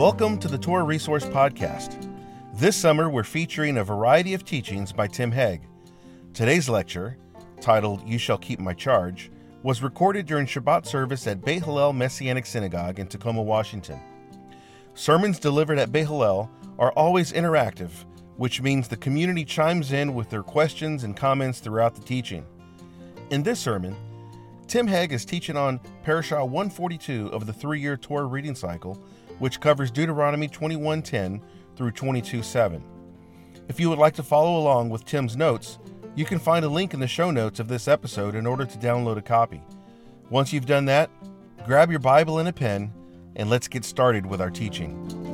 Welcome to the Torah Resource Podcast. This summer, we're featuring a variety of teachings by Tim Hegg. Today's lecture, titled You Shall Keep My Charge, was recorded during Shabbat service at Beit Hillel Messianic Synagogue in Tacoma, Washington. Sermons delivered at Beit Hillel are always interactive, which means the community chimes in with their questions and comments throughout the teaching. In this sermon, Tim Hegg is teaching on Parashah 142 of the three year Torah reading cycle, which covers Deuteronomy 21:10 through 22:7. If you would like to follow along with Tim's notes, you can find a link in the show notes of this episode in order to download a copy. Once you've done that, grab your Bible and a pen, and let's get started with our teaching.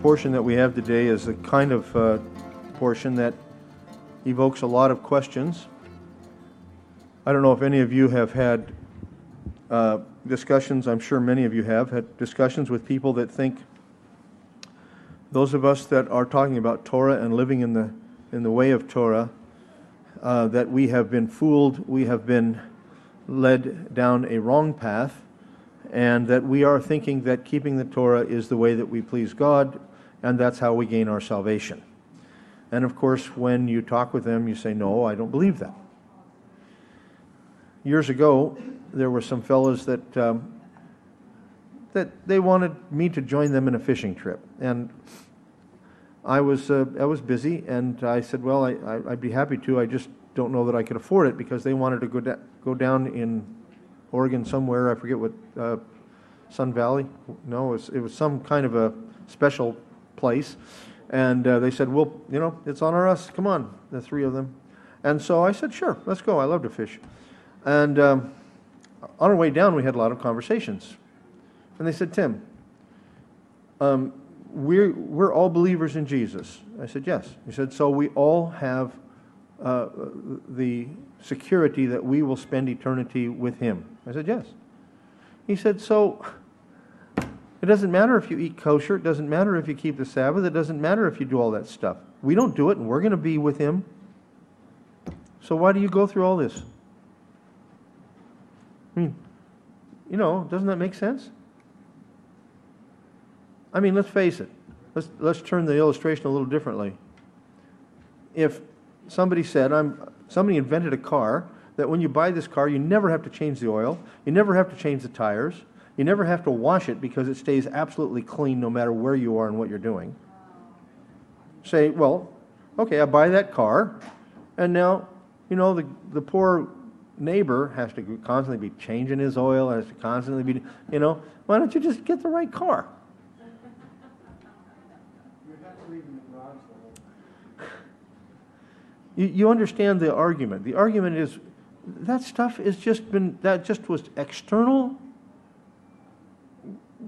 Portion that we have today is a kind of uh, portion that evokes a lot of questions. I don't know if any of you have had uh, discussions, I'm sure many of you have, had discussions with people that think those of us that are talking about Torah and living in the, in the way of Torah, uh, that we have been fooled, we have been led down a wrong path, and that we are thinking that keeping the Torah is the way that we please God, and that's how we gain our salvation. And of course, when you talk with them, you say, No, I don't believe that. Years ago, there were some fellows that, um, that they wanted me to join them in a fishing trip. And I was, uh, I was busy, and I said, Well, I, I, would be happy to. I just don't know that I could afford it because they wanted to go, da- go down in Oregon somewhere. I forget what, uh, Sun Valley? No, it was, it was some kind of a special place. And uh, they said, Well, you know, it's on our us. Come on, the three of them. And so I said, Sure, let's go. I love to fish. And um, on our way down, we had a lot of conversations. And they said, Tim, um, we're, we're all believers in Jesus. I said, Yes. He said, So we all have uh, the security that we will spend eternity with Him. I said, Yes. He said, So it doesn't matter if you eat kosher. It doesn't matter if you keep the Sabbath. It doesn't matter if you do all that stuff. We don't do it, and we're going to be with Him. So why do you go through all this? I mean, you know, doesn't that make sense? I mean, let's face it. Let's, let's turn the illustration a little differently. If somebody said, I'm, somebody invented a car that when you buy this car, you never have to change the oil, you never have to change the tires, you never have to wash it because it stays absolutely clean no matter where you are and what you're doing. Say, well, okay, I buy that car, and now, you know, the, the poor neighbor has to constantly be changing his oil, has to constantly be, you know, why don't you just get the right car? You, you understand the argument. The argument is that stuff has just been, that just was external.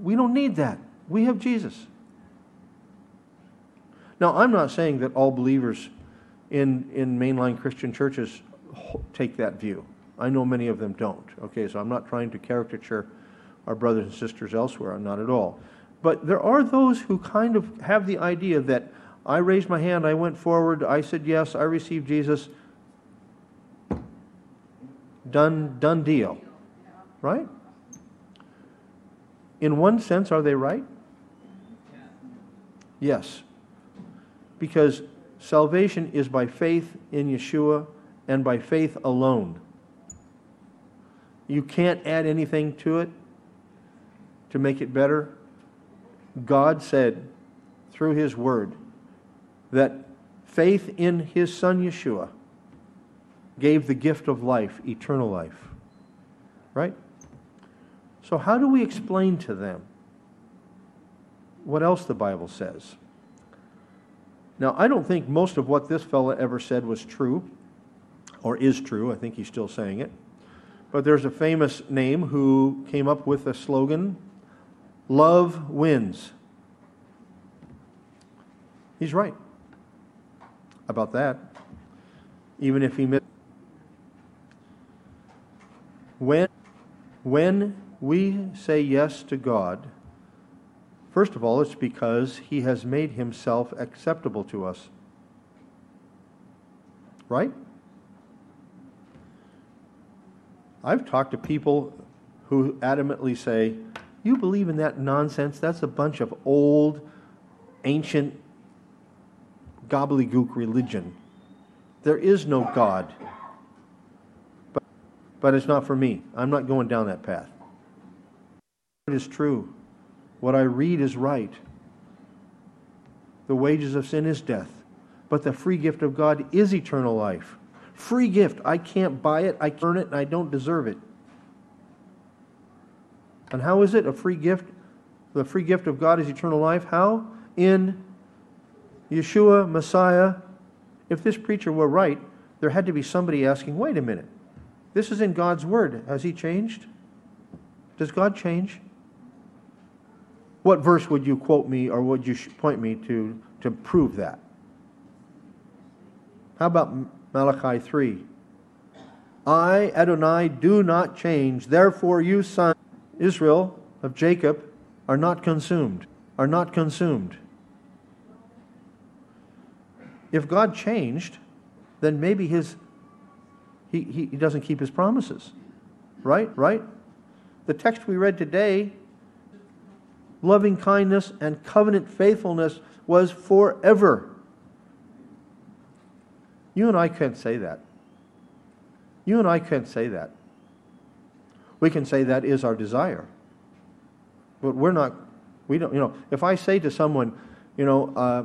We don't need that. We have Jesus. Now, I'm not saying that all believers in, in mainline Christian churches take that view. I know many of them don't. Okay, so I'm not trying to caricature our brothers and sisters elsewhere, not at all. But there are those who kind of have the idea that I raised my hand, I went forward, I said yes, I received Jesus. Done, done deal. Right? In one sense, are they right? Yes. Because salvation is by faith in Yeshua and by faith alone. You can't add anything to it to make it better. God said through His Word that faith in His Son Yeshua gave the gift of life, eternal life. Right? So, how do we explain to them what else the Bible says? Now, I don't think most of what this fellow ever said was true or is true. I think he's still saying it. But there's a famous name who came up with the slogan Love wins. He's right about that, even if he missed. When, when we say yes to God First of all, it's because he has made himself acceptable to us. Right? I've talked to people who adamantly say, You believe in that nonsense? That's a bunch of old, ancient, gobbledygook religion. There is no God. But, but it's not for me. I'm not going down that path. Is true. What I read is right. The wages of sin is death, but the free gift of God is eternal life. Free gift. I can't buy it, I can't earn it, and I don't deserve it. And how is it a free gift? The free gift of God is eternal life. How? In Yeshua, Messiah. If this preacher were right, there had to be somebody asking, wait a minute, this is in God's Word. Has He changed? Does God change? What verse would you quote me or would you point me to to prove that? How about Malachi 3? I, Adonai, do not change. Therefore, you, son Israel of Jacob, are not consumed. Are not consumed. If God changed, then maybe his he, he, he doesn't keep his promises. Right? Right? The text we read today loving kindness, and covenant faithfulness was forever. You and I can't say that. You and I can't say that. We can say that is our desire. But we're not, we don't, you know, if I say to someone, you know, uh,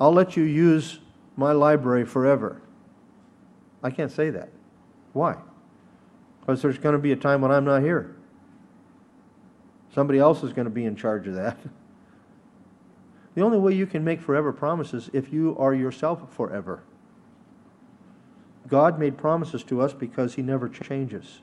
I'll let you use my library forever, I can't say that. Why? Because there's going to be a time when I'm not here. Somebody else is going to be in charge of that. The only way you can make forever promises if you are yourself forever. God made promises to us because he never changes.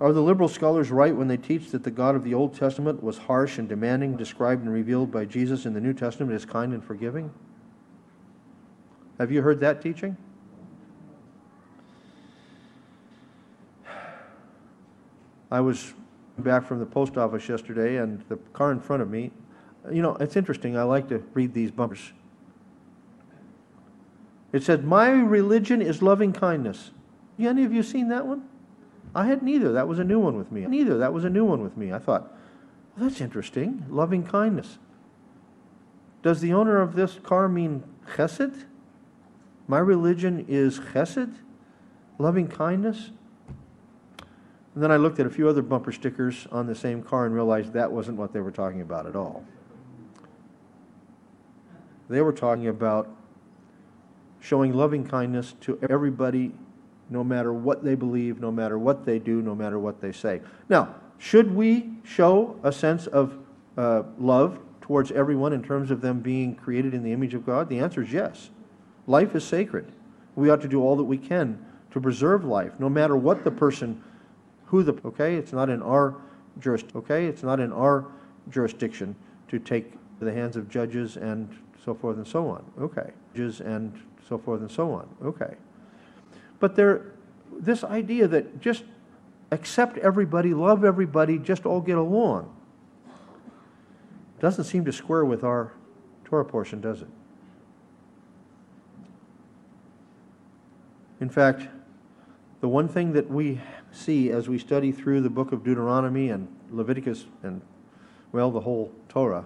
Are the liberal scholars right when they teach that the God of the Old Testament was harsh and demanding, described and revealed by Jesus in the New Testament as kind and forgiving? Have you heard that teaching? I was back from the post office yesterday, and the car in front of me, you know, it's interesting. I like to read these bumpers. It said, My religion is loving kindness. Any of you seen that one? I had neither. That was a new one with me. Neither. That was a new one with me. I thought, well, that's interesting. Loving kindness. Does the owner of this car mean chesed? My religion is chesed? Loving kindness? And then I looked at a few other bumper stickers on the same car and realized that wasn't what they were talking about at all. They were talking about showing loving kindness to everybody, no matter what they believe, no matter what they do, no matter what they say. Now, should we show a sense of uh, love towards everyone in terms of them being created in the image of God? The answer is yes. Life is sacred. We ought to do all that we can to preserve life, no matter what the person who the okay it's not in our juris, okay it's not in our jurisdiction to take the hands of judges and so forth and so on okay. Judges and so forth and so on okay. But there this idea that just accept everybody love everybody just all get along doesn't seem to square with our torah portion does it? In fact the one thing that we see as we study through the book of Deuteronomy and Leviticus and, well, the whole Torah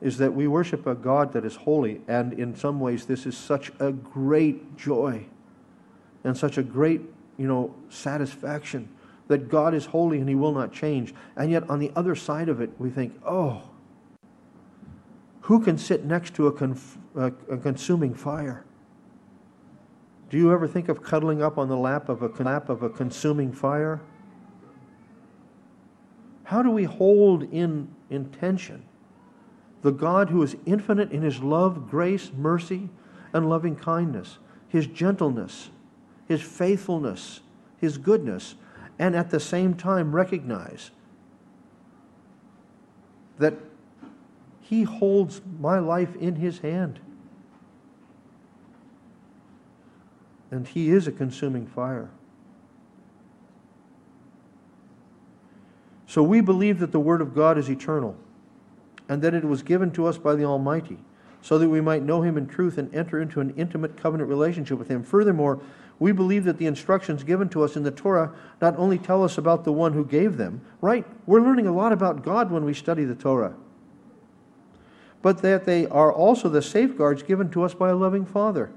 is that we worship a God that is holy, and in some ways, this is such a great joy and such a great, you know, satisfaction that God is holy and He will not change. And yet, on the other side of it, we think, oh, who can sit next to a, conf- a, consuming fire? Do you ever think of cuddling up on the lap of a lap of a consuming fire? How do we hold in intention the God who is infinite in his love, grace, mercy, and loving kindness, his gentleness, his faithfulness, his goodness, and at the same time recognize that he holds my life in his hand? And He is a consuming fire. So we believe that the Word of God is eternal, and that it was given to us by the Almighty, so that we might know Him in truth and enter into an intimate covenant relationship with Him. Furthermore, we believe that the instructions given to us in the Torah not only tell us about the one who gave them, right? We're learning a lot about God when we study the Torah, but that they are also the safeguards given to us by a loving Father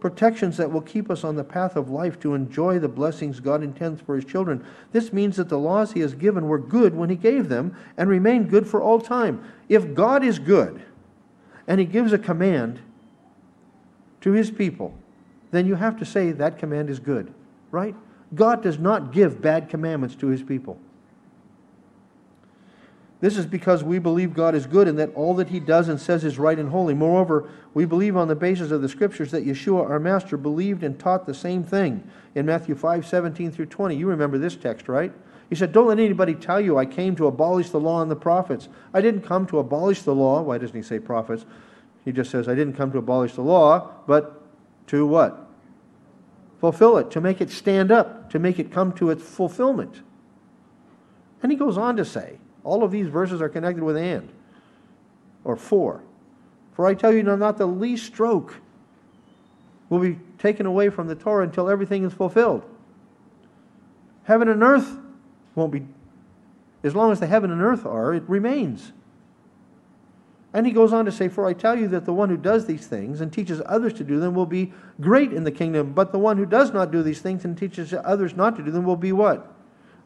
protections that will keep us on the path of life to enjoy the blessings God intends for His children. This means that the laws He has given were good when He gave them and remain good for all time. If God is good and He gives a command to His people, then you have to say that command is good, right? God does not give bad commandments to His people. This is because we believe God is good and that all that He does and says is right and holy. Moreover, we believe on the basis of the Scriptures that Yeshua, our Master, believed and taught the same thing in Matthew 5 17 through 20. You remember this text, right? He said, Don't let anybody tell you I came to abolish the law and the prophets. I didn't come to abolish the law. Why doesn't he say prophets? He just says, I didn't come to abolish the law, but to what? Fulfill it, to make it stand up, to make it come to its fulfillment. And he goes on to say, all of these verses are connected with and or for. For I tell you, not the least stroke will be taken away from the Torah until everything is fulfilled. Heaven and earth won't be, as long as the heaven and earth are, it remains. And he goes on to say, For I tell you that the one who does these things and teaches others to do them will be great in the kingdom, but the one who does not do these things and teaches others not to do them will be what?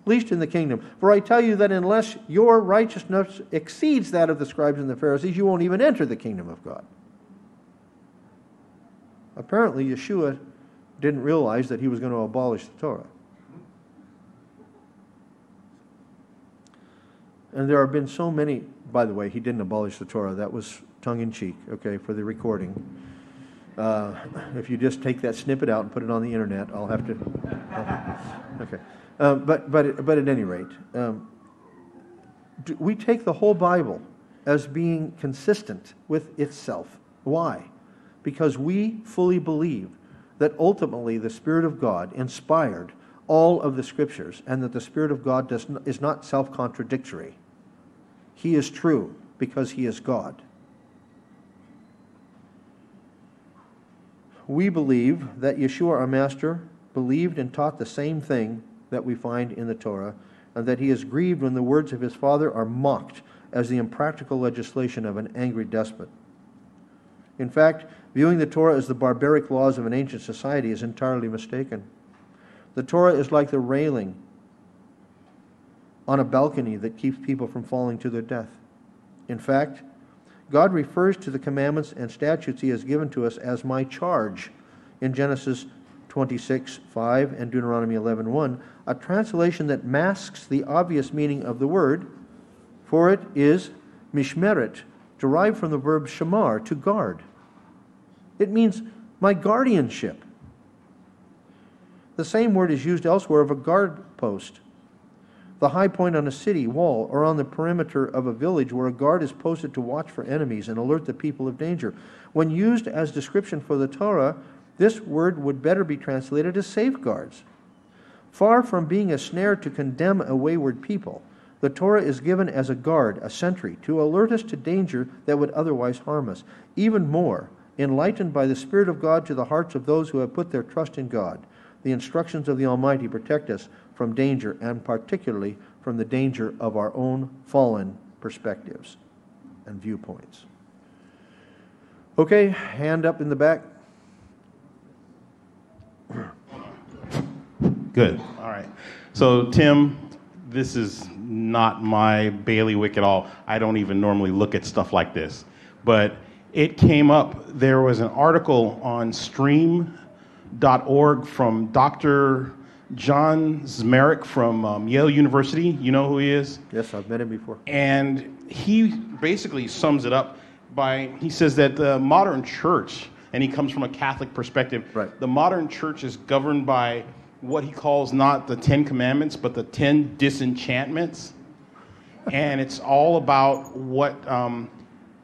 Least in the kingdom. For I tell you that unless your righteousness exceeds that of the scribes and the Pharisees, you won't even enter the kingdom of God. Apparently, Yeshua didn't realize that he was going to abolish the Torah. And there have been so many, by the way, he didn't abolish the Torah. That was tongue in cheek, okay, for the recording. Uh, if you just take that snippet out and put it on the internet, I'll have to. okay. Uh, but, but, but at any rate, um, we take the whole Bible as being consistent with itself. Why? Because we fully believe that ultimately the Spirit of God inspired all of the Scriptures and that the Spirit of God does is not self contradictory. He is true because He is God. We believe that Yeshua, our Master, believed and taught the same thing that we find in the Torah, and that he is grieved when the words of his father are mocked as the impractical legislation of an angry despot. In fact, viewing the Torah as the barbaric laws of an ancient society is entirely mistaken. The Torah is like the railing on a balcony that keeps people from falling to their death. In fact, God refers to the commandments and statutes he has given to us as my charge in Genesis 26 5 and Deuteronomy 11 1, a translation that masks the obvious meaning of the word, for it is mishmeret, derived from the verb shamar, to guard. It means my guardianship. The same word is used elsewhere of a guard post, the high point on a city wall or on the perimeter of a village where a guard is posted to watch for enemies and alert the people of danger. When used as description for the Torah, this word would better be translated as safeguards. Far from being a snare to condemn a wayward people, the Torah is given as a guard, a sentry, to alert us to danger that would otherwise harm us. Even more, enlightened by the Spirit of God to the hearts of those who have put their trust in God, the instructions of the Almighty protect us from danger, and particularly from the danger of our own fallen perspectives and viewpoints. Okay, hand up in the back. Good. All right. So, Tim, this is not my bailiwick at all. I don't even normally look at stuff like this. But it came up. There was an article on stream.org from Dr. John Zmirak from um, Yale University. You know who he is? Yes, I've met him before. And he basically sums it up by he says that the modern church and he comes from a Catholic perspective. Right. The modern church is governed by what he calls not the Ten Commandments, but the Ten Disenchantments. and it's all about what um,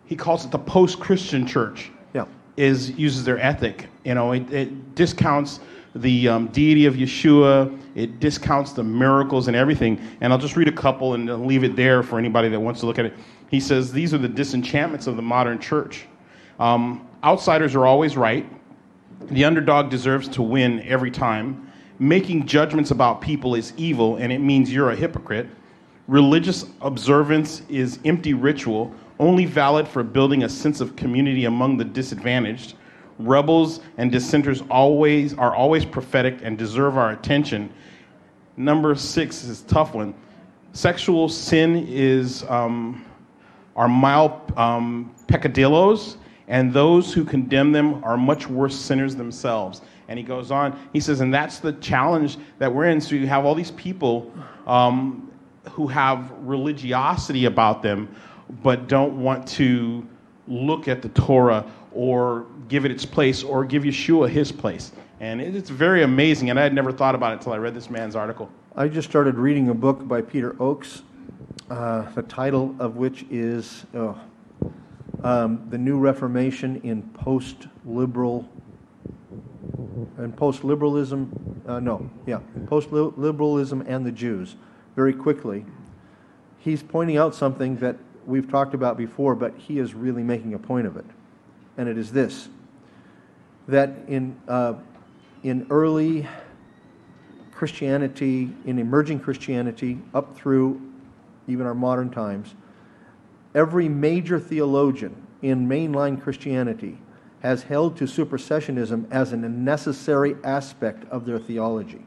he calls it the post Christian church. Yeah. Is uses their ethic. You know, it, it discounts the um, deity of Yeshua. It discounts the miracles and everything. And I'll just read a couple and leave it there for anybody that wants to look at it. He says these are the disenchantments of the modern church. Um, outsiders are always right. The underdog deserves to win every time. Making judgments about people is evil, and it means you're a hypocrite. Religious observance is empty ritual, only valid for building a sense of community among the disadvantaged. Rebels and dissenters always are always prophetic and deserve our attention. Number six is a tough one. Sexual sin is um, are mild um, peccadillos, and those who condemn them are much worse sinners themselves. And he goes on, he says, and that's the challenge that we're in. So you have all these people um, who have religiosity about them, but don't want to look at the Torah or give it its place or give Yeshua his place. And it's very amazing, and I had never thought about it until I read this man's article. I just started reading a book by Peter Ochs, uh, the title of which is oh, um, The New Reformation in Post Liberal. And post liberalism, uh, no, yeah, post liberalism and the Jews. Very quickly, he's pointing out something that we've talked about before, but he is really making a point of it. And it is this that in, uh, in early Christianity, in emerging Christianity, up through even our modern times, every major theologian in mainline Christianity has held to supersessionism as a necessary aspect of their theology.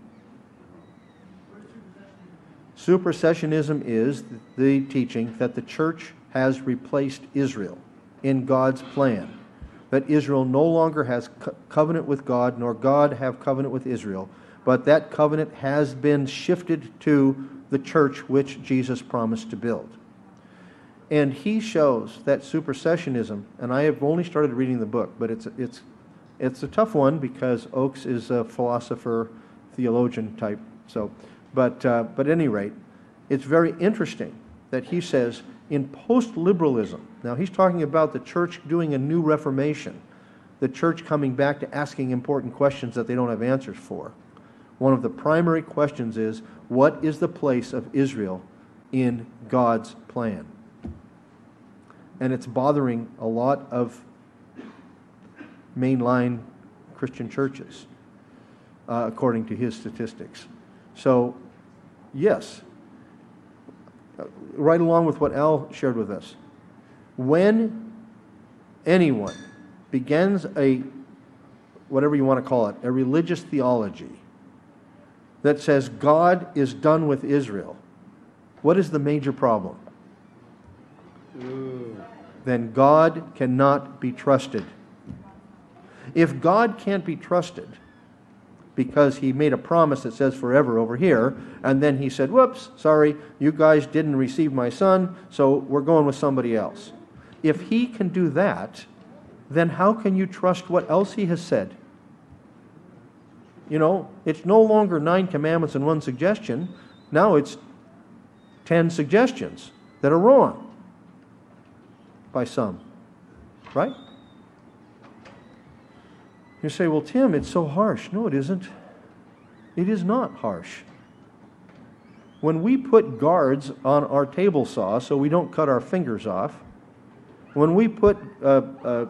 Supersessionism is the teaching that the church has replaced Israel in God's plan. That Israel no longer has co- covenant with God, nor God have covenant with Israel, but that covenant has been shifted to the church which Jesus promised to build. And he shows that supersessionism, and I have only started reading the book, but it's, it's, it's a tough one because Ochs is a philosopher, theologian type. So, but, uh, but at any rate, it's very interesting that he says in post liberalism, now he's talking about the church doing a new reformation, the church coming back to asking important questions that they don't have answers for. One of the primary questions is what is the place of Israel in God's plan? And it's bothering a lot of mainline Christian churches, uh, according to his statistics. So, yes, uh, right along with what Al shared with us, when anyone begins a, whatever you want to call it, a religious theology that says God is done with Israel, what is the major problem? Ooh. Then God cannot be trusted. If God can't be trusted because he made a promise that says forever over here, and then he said, whoops, sorry, you guys didn't receive my son, so we're going with somebody else. If he can do that, then how can you trust what else he has said? You know, it's no longer nine commandments and one suggestion. Now it's ten suggestions that are wrong by some. Right? You say, well, Tim, it's so harsh. No, it isn't. It is not harsh. When we put guards on our table saw so we don't cut our fingers off, when we put uh, uh,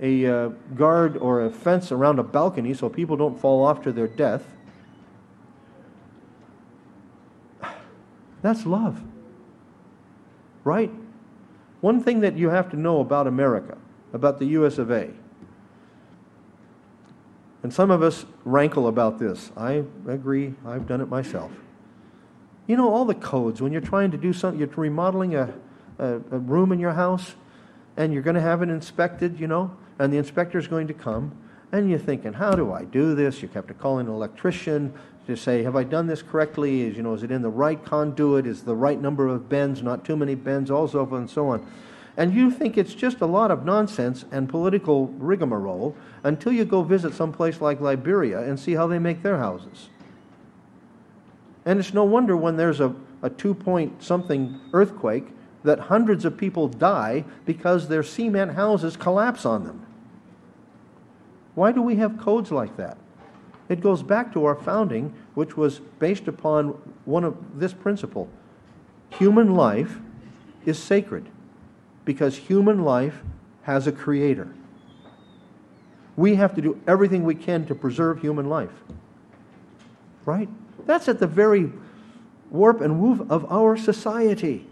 a uh, guard or a fence around a balcony so people don't fall off to their death. That's love. Right? One thing that you have to know about America, about the US of A, and some of us rankle about this. I agree, I've done it myself. You know, all the codes, when you're trying to do something, you're remodeling a, a, a room in your house, and you're going to have it inspected, you know, and the inspector's going to come, and you're thinking, how do I do this? You have to call an electrician to say, have I done this correctly? Is, you know, is it in the right conduit? Is the right number of bends, not too many bends, also, and so on. And you think it's just a lot of nonsense and political rigmarole until you go visit some place like Liberia and see how they make their houses. And it's no wonder when there's a, a two point something earthquake that hundreds of people die because their cement houses collapse on them. Why do we have codes like that? It goes back to our founding, which was based upon one of this principle. Human life is sacred because human life has a creator. We have to do everything we can to preserve human life. Right? That's at the very warp and woof of our society.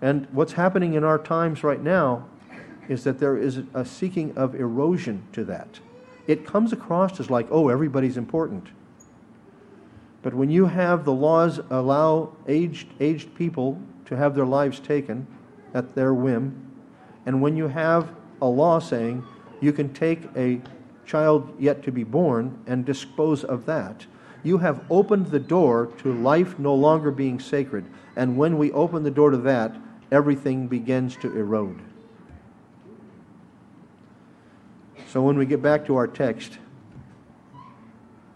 And what's happening in our times right now is that there is a seeking of erosion to that. It comes across as like, oh, everybody's important. But when you have the laws allow aged, aged people to have their lives taken at their whim, and when you have a law saying you can take a child yet to be born and dispose of that, you have opened the door to life no longer being sacred. And when we open the door to that, everything begins to erode. So when we get back to our text,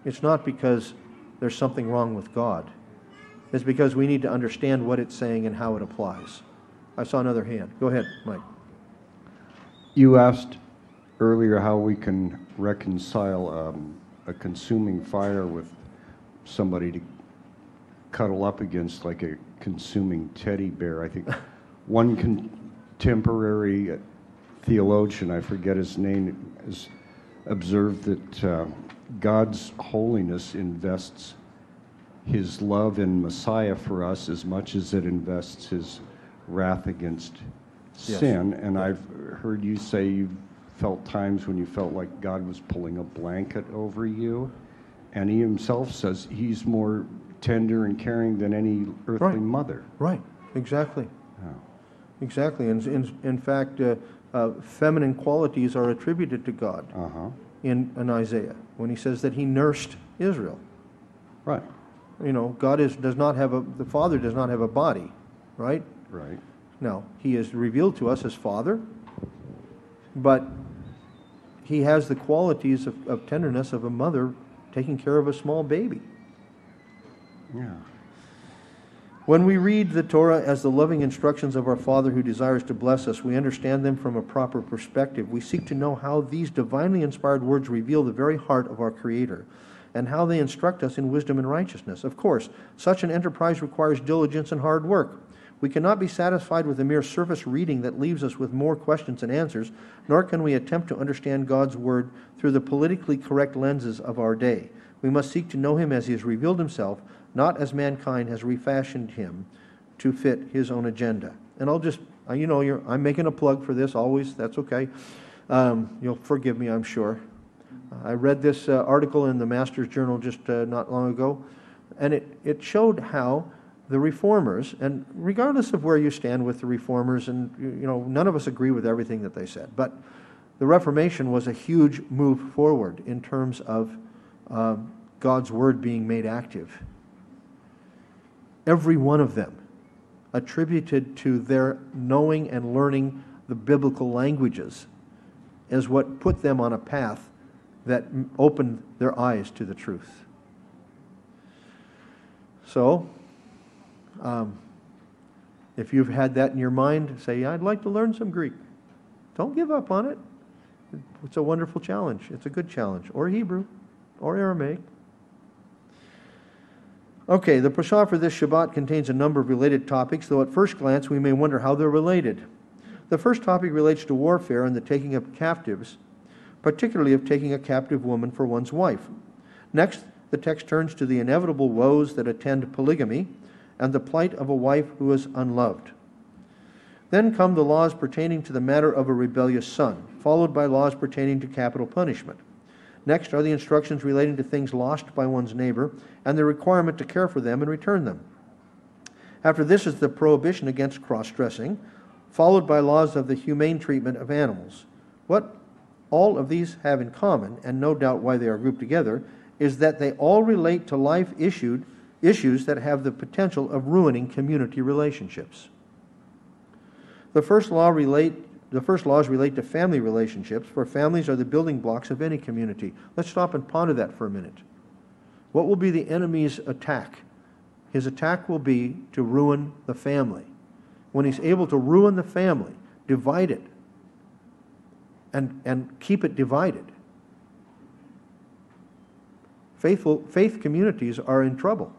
it's not because there's something wrong with God. It's because we need to understand what it's saying and how it applies. I saw another hand. Go ahead, Mike. You asked earlier how we can reconcile um, a consuming fire with somebody to cuddle up against, like a consuming teddy bear. I think one contemporary theologian, I forget his name, has observed that uh, God's holiness invests his love in Messiah for us as much as it invests his wrath against Yes. sin. And I've heard you say you've felt times when you felt like God was pulling a blanket over you. And he himself says he's more tender and caring than any earthly Right. mother. Right, exactly. Oh. Exactly. And in, in fact, uh, uh, feminine qualities are attributed to God Uh-huh. in, in Isaiah when he says that he nursed Israel. Right, You know, God is, does not have a, the Father does not have a body, right? right. Now, he is revealed to us as Father, but he has the qualities of, of tenderness of a mother taking care of a small baby. Yeah. When we read the Torah as the loving instructions of our Father who desires to bless us, we understand them from a proper perspective. We seek to know how these divinely inspired words reveal the very heart of our Creator and how they instruct us in wisdom and righteousness. Of course, such an enterprise requires diligence and hard work. We cannot be satisfied with a mere surface reading that leaves us with more questions than answers, nor can we attempt to understand God's Word through the politically correct lenses of our day. We must seek to know Him as He has revealed Himself, not as mankind has refashioned Him to fit His own agenda. And I'll just, uh, you know, I'm making a plug for this always, that's okay. Um, you'll forgive me, I'm sure. I read this uh, article in the Master's Journal just uh, not long ago, and it, it showed how the reformers, and regardless of where you stand with the reformers, and you know, none of us agree with everything that they said, but the Reformation was a huge move forward in terms of um, God's Word being made active. Every one of them attributed to their knowing and learning the biblical languages as what put them on a path that opened their eyes to the truth. So, um, if you've had that in your mind, say, I'd like to learn some Greek. Don't give up on it. It's a wonderful challenge. It's a good challenge. Or Hebrew, or Aramaic. Okay, the Prashah for this Shabbat contains a number of related topics, though at first glance we may wonder how they're related. The first topic relates to warfare and the taking of captives, particularly of taking a captive woman for one's wife. Next, the text turns to the inevitable woes that attend polygamy and the plight of a wife who is unloved. Then come the laws pertaining to the matter of a rebellious son, followed by laws pertaining to capital punishment. Next are the instructions relating to things lost by one's neighbor and the requirement to care for them and return them. After this is the prohibition against cross dressing, followed by laws of the humane treatment of animals. What all of these have in common, and no doubt why they are grouped together, is that they all relate to life issued, issues that have the potential of ruining community relationships. The first law relate the first laws relate to family relationships, for families are the building blocks of any community. Let's stop and ponder that for a minute. What will be the enemy's attack? His attack will be to ruin the family. When he's able to ruin the family, divide it, and, and keep it divided, Faithful, faith communities are in trouble.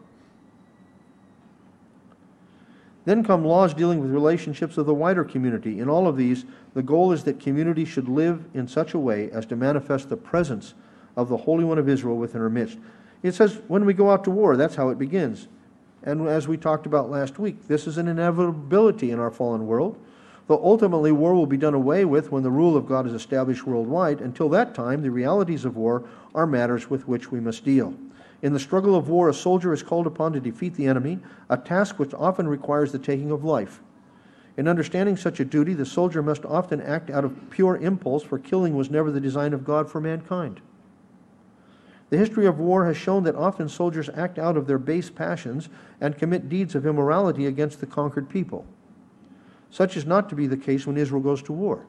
Then come laws dealing with relationships of the wider community. In all of these, the goal is that community should live in such a way as to manifest the presence of the Holy One of Israel within our midst. It says, when we go out to war, that's how it begins. And as we talked about last week, this is an inevitability in our fallen world. Though ultimately war will be done away with when the rule of God is established worldwide, until that time, the realities of war are matters with which we must deal. In the struggle of war, a soldier is called upon to defeat the enemy, a task which often requires the taking of life. In understanding such a duty, the soldier must often act out of pure impulse, for killing was never the design of God for mankind. The history of war has shown that often soldiers act out of their base passions and commit deeds of immorality against the conquered people. Such is not to be the case when Israel goes to war.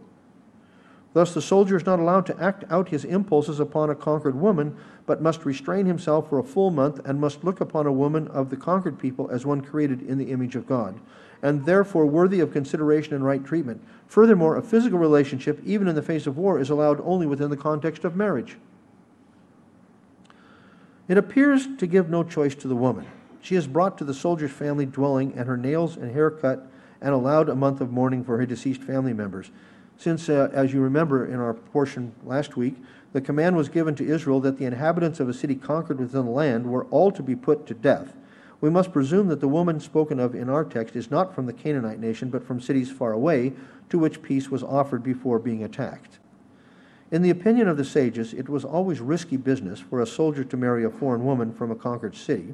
Thus, the soldier is not allowed to act out his impulses upon a conquered woman, but must restrain himself for a full month and must look upon a woman of the conquered people as one created in the image of God, and therefore worthy of consideration and right treatment. Furthermore, a physical relationship, even in the face of war, is allowed only within the context of marriage. It appears to give no choice to the woman. She is brought to the soldier's family dwelling, and her nails and hair cut, and allowed a month of mourning for her deceased family members. Since, uh, as you remember in our portion last week, the command was given to Israel that the inhabitants of a city conquered within the land were all to be put to death. We must presume that the woman spoken of in our text is not from the Canaanite nation, but from cities far away, to which peace was offered before being attacked. In the opinion of the sages, it was always risky business for a soldier to marry a foreign woman from a conquered city,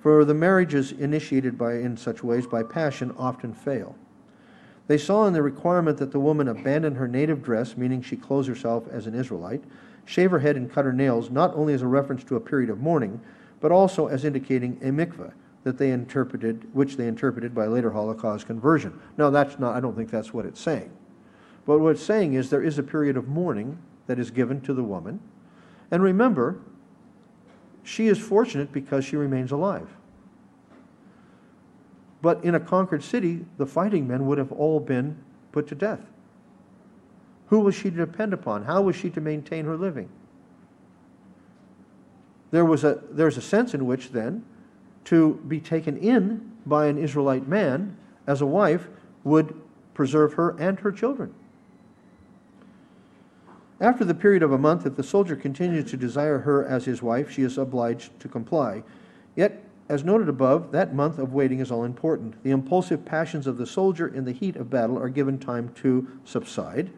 for the marriages initiated by, in such ways by passion often fail. They saw in the requirement that the woman abandon her native dress, meaning she clothes herself as an Israelite, shave her head and cut her nails, not only as a reference to a period of mourning, but also as indicating a mikveh that they interpreted, which they interpreted by later halachic conversion. Now, that's not, I don't think that's what it's saying. But what it's saying is there is a period of mourning that is given to the woman. And remember, she is fortunate because she remains alive. But in a conquered city, the fighting men would have all been put to death. Who was she to depend upon? How was she to maintain her living? There was a, there's a sense in which, then, to be taken in by an Israelite man as a wife would preserve her and her children. After the period of a month, if the soldier continues to desire her as his wife, she is obliged to comply. Yet, as noted above, that month of waiting is all important. The impulsive passions of the soldier in the heat of battle are given time to subside,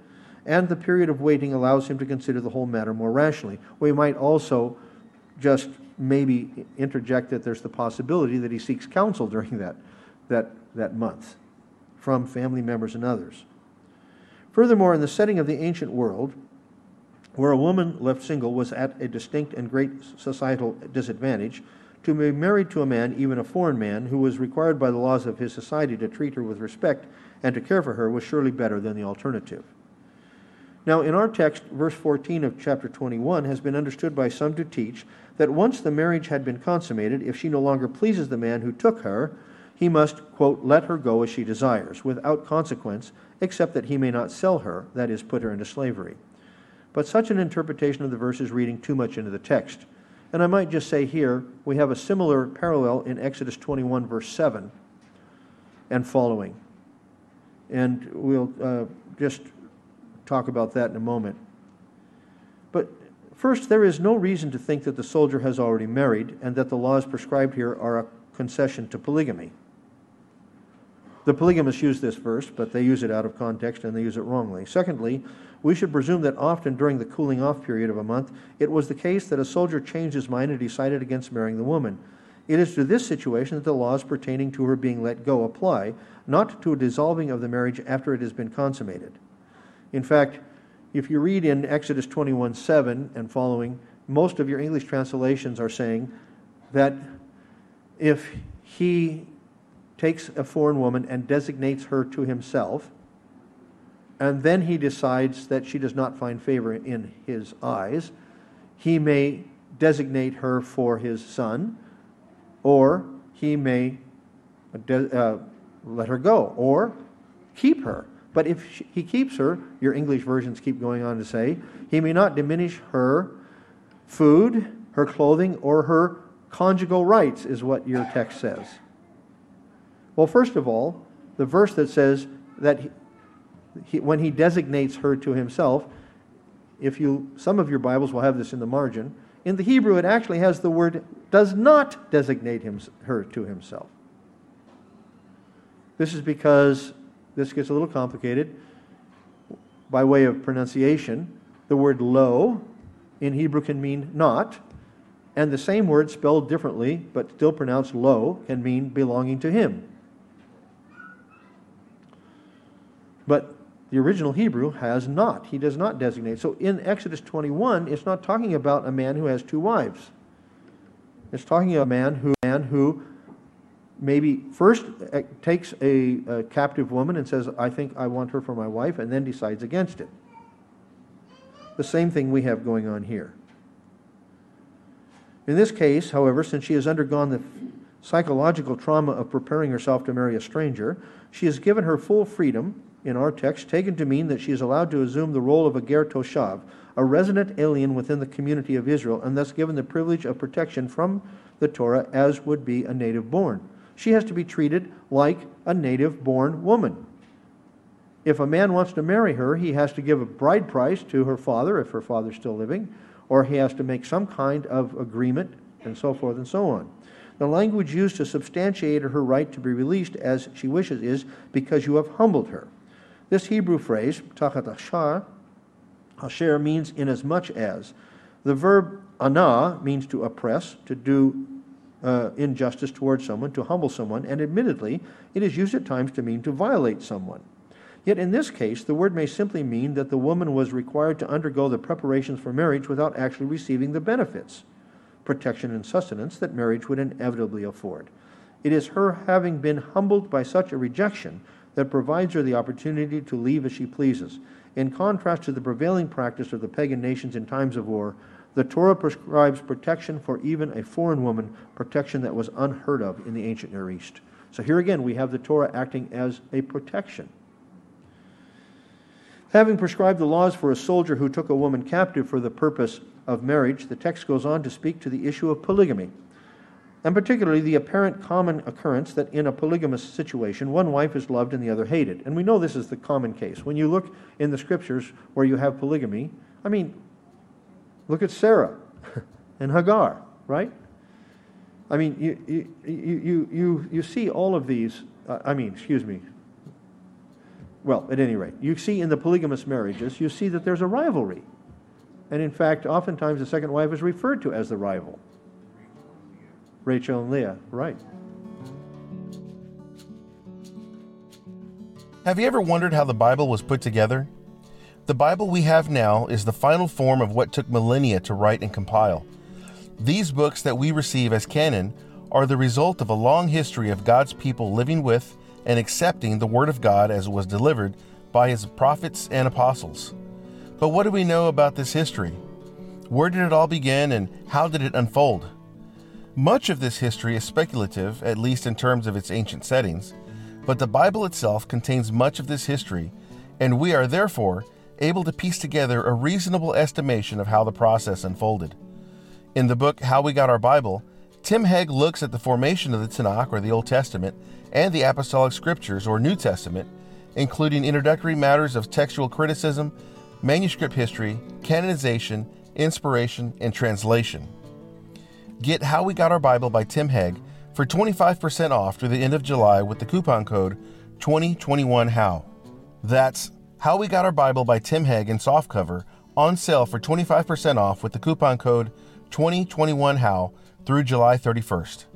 and the period of waiting allows him to consider the whole matter more rationally. We might also just maybe interject that there's the possibility that he seeks counsel during that, that, that month from family members and others. Furthermore, in the setting of the ancient world, where a woman left single was at a distinct and great societal disadvantage, to be married to a man, even a foreign man, who was required by the laws of his society to treat her with respect and to care for her was surely better than the alternative. Now, in our text, verse 14 of chapter 21 has been understood by some to teach that once the marriage had been consummated, if she no longer pleases the man who took her, he must, quote, let her go as she desires, without consequence, except that he may not sell her, that is, put her into slavery. But such an interpretation of the verse is reading too much into the text. And I might just say here, we have a similar parallel in Exodus 21, verse 7 and following. And we'll uh, just talk about that in a moment. But first, there is no reason to think that the soldier has already married and that the laws prescribed here are a concession to polygamy. The polygamists use this verse, but they use it out of context and they use it wrongly. Secondly, we should presume that often during the cooling off period of a month, it was the case that a soldier changed his mind and decided against marrying the woman. It is to this situation that the laws pertaining to her being let go apply, not to a dissolving of the marriage after it has been consummated. In fact, if you read in Exodus 21 7 and following, most of your English translations are saying that if he takes a foreign woman and designates her to himself, and then he decides that she does not find favor in his eyes, he may designate her for his son, or he may uh, let her go, or keep her. But if he keeps her, your English versions keep going on to say, he may not diminish her food, her clothing, or her conjugal rights, is what your text says. Well, first of all, the verse that says that he, he, when he designates her to himself, if you some of your Bibles will have this in the margin, in the Hebrew it actually has the word does not designate him, her to himself. This is because this gets a little complicated by way of pronunciation. The word lo in Hebrew can mean not, and the same word spelled differently but still pronounced lo can mean belonging to him. But the original Hebrew has not. He does not designate. So in Exodus 21, it's not talking about a man who has two wives. It's talking about a man who, man who maybe first uh, takes a, a captive woman and says, I think I want her for my wife, and then decides against it. The same thing we have going on here. In this case, however, since she has undergone the psychological trauma of preparing herself to marry a stranger, she is given her full freedom in our text taken to mean that she is allowed to assume the role of a ger toshav, a resident alien within the community of Israel, and thus given the privilege of protection from the Torah as would be a native born. She has to be treated like a native born woman. If a man wants to marry her, he has to give a bride price to her father, if her father's still living, or he has to make some kind of agreement, and so forth and so on. The language used to substantiate her right to be released as she wishes is because you have humbled her. This Hebrew phrase, tachat ashar, asher means inasmuch as. The verb ana means to oppress, to do uh, injustice towards someone, to humble someone, and admittedly, it is used at times to mean to violate someone. Yet in this case, the word may simply mean that the woman was required to undergo the preparations for marriage without actually receiving the benefits, protection, and sustenance that marriage would inevitably afford. It is her having been humbled by such a rejection that provides her the opportunity to leave as she pleases. In contrast to the prevailing practice of the pagan nations in times of war, the Torah prescribes protection for even a foreign woman, protection that was unheard of in the ancient Near East. So here again, we have the Torah acting as a protection. Having prescribed the laws for a soldier who took a woman captive for the purpose of marriage, the text goes on to speak to the issue of polygamy and particularly the apparent common occurrence that in a polygamous situation, one wife is loved and the other hated. And we know this is the common case. When you look in the scriptures where you have polygamy, I mean, look at Sarah and Hagar, right? I mean, you, you, you, you, you see all of these, uh, I mean, excuse me. Well, at any rate, you see in the polygamous marriages, you see that there's a rivalry. And in fact, oftentimes the second wife is referred to as the rival. Rachel and Leah, right. Have you ever wondered how the Bible was put together? The Bible we have now is the final form of what took millennia to write and compile. These books that we receive as canon are the result of a long history of God's people living with and accepting the Word of God as it was delivered by His prophets and apostles. But what do we know about this history? Where did it all begin and how did it unfold? Much of this history is speculative, at least in terms of its ancient settings, but the Bible itself contains much of this history, and we are therefore able to piece together a reasonable estimation of how the process unfolded. In the book How We Got Our Bible, Tim Hegg looks at the formation of the Tanakh or the Old Testament and the Apostolic Scriptures or New Testament, including introductory matters of textual criticism, manuscript history, canonization, inspiration, and translation. Get How We Got Our Bible by Tim Hegg for 25% off through the end of July with the coupon code 2021HOW. That's How We Got Our Bible by Tim Hegg in softcover on sale for 25% off with the coupon code 2021HOW through July 31st.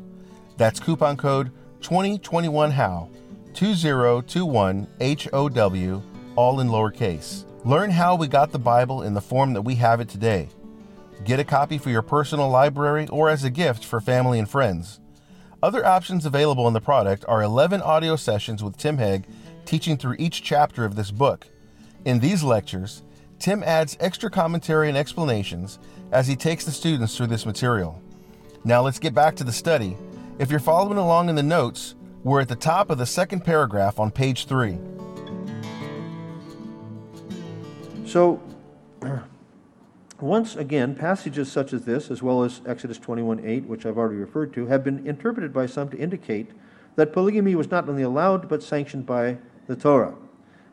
That's coupon code 2021HOW 2021HOW all in lowercase. Learn how we got the Bible in the form that we have it today. Get a copy for your personal library or as a gift for family and friends. Other options available in the product are 11 audio sessions with Tim Hegg teaching through each chapter of this book. In these lectures, Tim adds extra commentary and explanations as he takes the students through this material. Now let's get back to the study. If you're following along in the notes, we're at the top of the second paragraph on page 3. So, Once again, passages such as this, as well as Exodus 21 8, which I've already referred to, have been interpreted by some to indicate that polygamy was not only allowed but sanctioned by the Torah.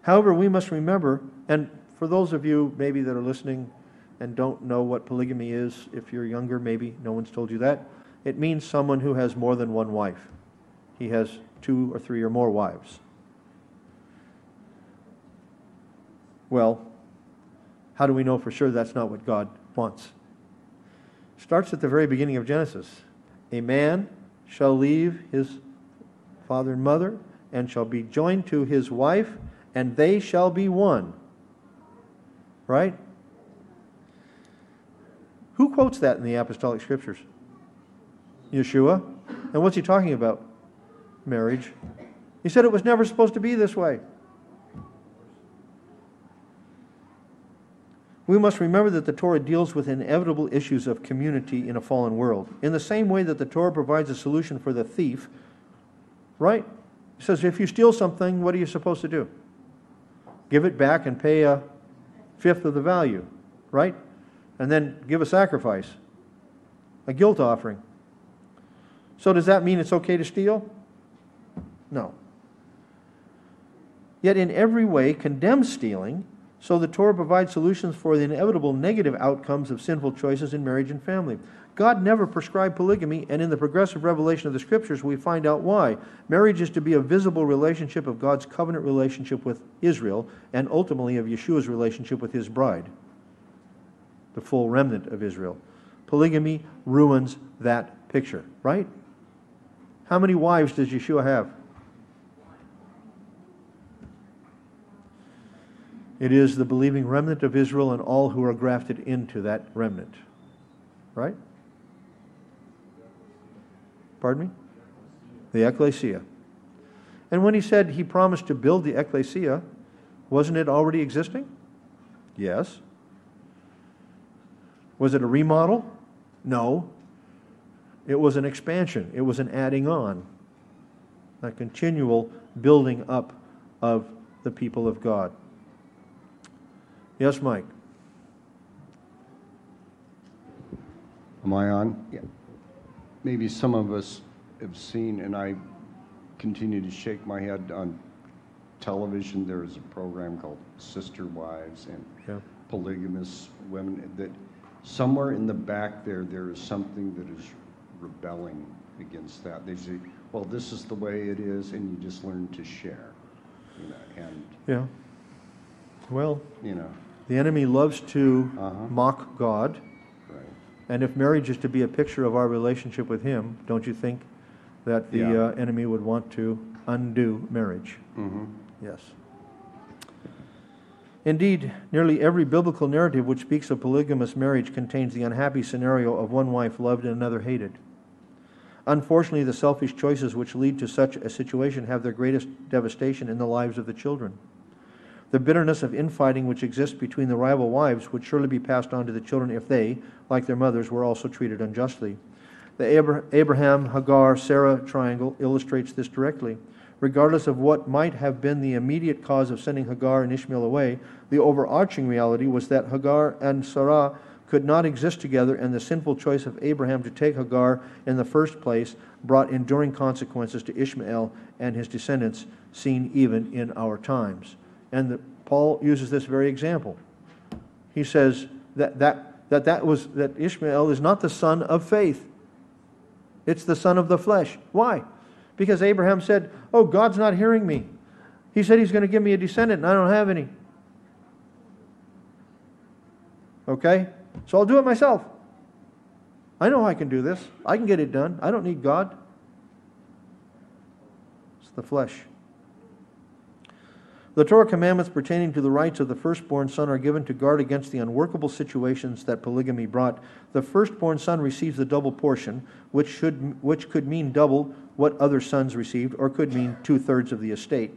However, we must remember, and for those of you maybe that are listening and don't know what polygamy is, if you're younger, maybe no one's told you that, it means someone who has more than one wife. He has two or three or more wives. Well, how do we know for sure that's not what God wants? Starts at the very beginning of Genesis. A man shall leave his father and mother and shall be joined to his wife, and they shall be one. Right? Who quotes that in the apostolic scriptures? Yeshua. And what's he talking about? Marriage. He said it was never supposed to be this way. We must remember that the Torah deals with inevitable issues of community in a fallen world. In the same way that the Torah provides a solution for the thief, right? It says if you steal something, what are you supposed to do? Give it back and pay a fifth of the value, right? And then give a sacrifice, a guilt offering. So does that mean it's okay to steal? No. Yet in every way condemns stealing so the Torah provides solutions for the inevitable negative outcomes of sinful choices in marriage and family. God never prescribed polygamy, and in the progressive revelation of the Scriptures, we find out why. Marriage is to be a visible relationship of God's covenant relationship with Israel, and ultimately of Yeshua's relationship with his bride, the full remnant of Israel. Polygamy ruins that picture, right? How many wives does Yeshua have? It is the believing remnant of Israel and all who are grafted into that remnant. Right? Pardon me? The ecclesia. And when he said he promised to build the ecclesia, wasn't it already existing? Yes. Was it a remodel? No. It was an expansion, it was an adding on, a continual building up of the people of God. Yes, Mike. Am I on? Yeah. Maybe some of us have seen, and I continue to shake my head on television. There is a program called Sister Wives and Yeah. polygamous women. That somewhere in the back there, there is something that is rebelling against that. They say, "Well, this is the way it is," and you just learn to share. You know, and Yeah. Well, you know, the enemy loves to Uh-huh. mock God. right? And if marriage is to be a picture of our relationship with Him, don't you think that the Yeah. uh, enemy would want to undo marriage? Mm-hmm. Yes. Indeed, nearly every biblical narrative which speaks of polygamous marriage contains the unhappy scenario of one wife loved and another hated. Unfortunately, the selfish choices which lead to such a situation have their greatest devastation in the lives of the children. The bitterness of infighting which exists between the rival wives would surely be passed on to the children if they, like their mothers, were also treated unjustly. The Abraham, Hagar, Sarah triangle illustrates this directly. Regardless of what might have been the immediate cause of sending Hagar and Ishmael away, the overarching reality was that Hagar and Sarah could not exist together, and the sinful choice of Abraham to take Hagar in the first place brought enduring consequences to Ishmael and his descendants, seen even in our times. And the, Paul uses this very example. He says that, that, that, that, was, that Ishmael is not the son of faith, it's the son of the flesh. Why? Because Abraham said, Oh, God's not hearing me. He said he's going to give me a descendant, and I don't have any. Okay? So I'll do it myself. I know I can do this. I can get it done. I don't need God. It's the flesh. The Torah commandments pertaining to the rights of the firstborn son are given to guard against the unworkable situations that polygamy brought. The firstborn son receives the double portion, which, should, which could mean double what other sons received, or could mean two thirds of the estate.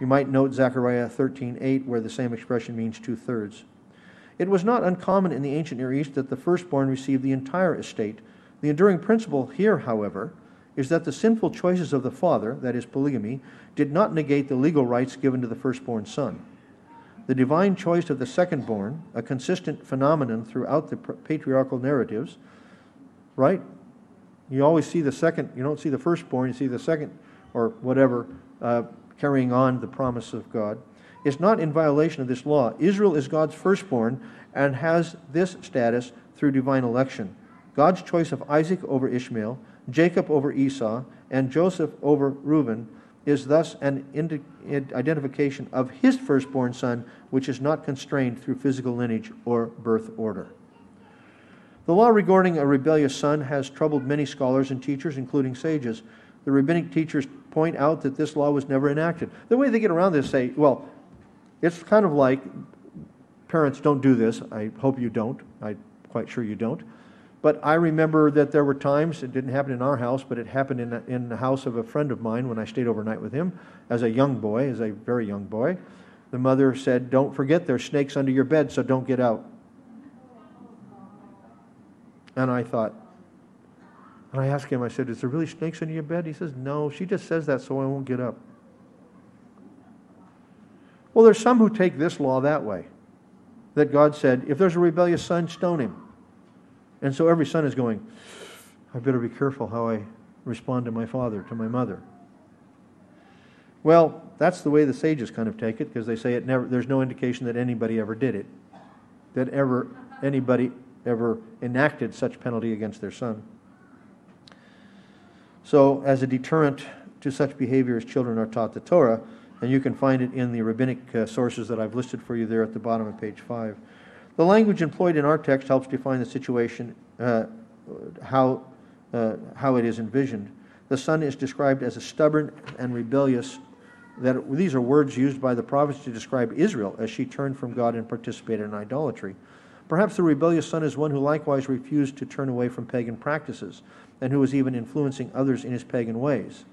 You might note Zechariah 13:8, where the same expression means two thirds. It was not uncommon in the ancient Near East that the firstborn received the entire estate. The enduring principle here, however, is that the sinful choices of the father, that is, polygamy, did not negate the legal rights given to the firstborn son. The divine choice of the second-born, a consistent phenomenon throughout the patriarchal narratives, right? You always see the second, you don't see the firstborn, you see the second, or whatever, uh, carrying on the promise of God, is not in violation of this law. Israel is God's firstborn and has this status through divine election. God's choice of Isaac over Ishmael, Jacob over Esau, and Joseph over Reuben is thus an identification of his firstborn son, which is not constrained through physical lineage or birth order. The law regarding a rebellious son has troubled many scholars and teachers, including sages. The rabbinic teachers point out that this law was never enacted. The way they get around this say, well, it's kind of like parents don't do this. I hope you don't. I'm quite sure you don't. But I remember that there were times, it didn't happen in our house, but it happened in, the- in the house of a friend of mine when I stayed overnight with him as a young boy, as a very young boy. The mother said, Don't forget there's snakes under your bed, so don't get out. And I thought, and I asked him, I said, Is there really snakes under your bed? He says, No, she just says that so I won't get up. Well, there's some who take this law that way. That God said, if there's a rebellious son, stone him. And so every son is going, I better be careful how I respond to my father, to my mother. Well, that's the way the sages kind of take it, because they say it never, there's no indication that anybody ever did it, that ever anybody ever enacted such penalty against their son. So, as a deterrent to such behavior as children are taught the Torah, and you can find it in the rabbinic uh, sources that I've listed for you there at the bottom of page 5. The language employed in our text helps define the situation, uh, how, uh, how it is envisioned. The son is described as a stubborn and rebellious, that these are words used by the prophets to describe Israel as she turned from God and participated in idolatry. Perhaps the rebellious son is one who likewise refused to turn away from pagan practices and who was even influencing others in his pagan ways.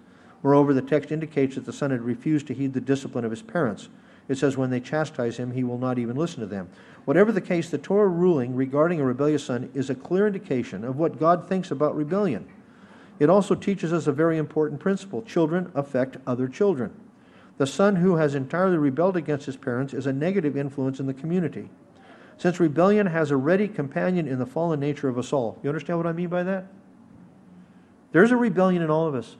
Moreover, the text indicates that the son had refused to heed the discipline of his parents. It says, when they chastise him, he will not even listen to them. Whatever the case, the Torah ruling regarding a rebellious son is a clear indication of what God thinks about rebellion. It also teaches us a very important principle children affect other children. The son who has entirely rebelled against his parents is a negative influence in the community. Since rebellion has a ready companion in the fallen nature of us all. You understand what I mean by that? There's a rebellion in all of us.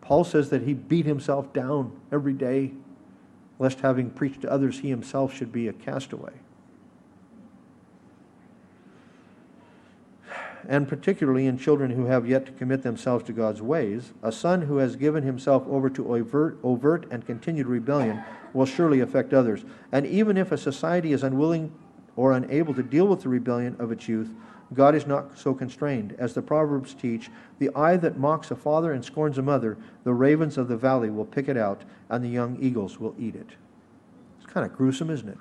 Paul says that he beat himself down every day, lest having preached to others, he himself should be a castaway. And particularly in children who have yet to commit themselves to God's ways, a son who has given himself over to overt, overt and continued rebellion will surely affect others. And even if a society is unwilling or unable to deal with the rebellion of its youth, God is not so constrained. As the Proverbs teach, the eye that mocks a father and scorns a mother, the ravens of the valley will pick it out, and the young eagles will eat it. It's kind of gruesome, isn't it?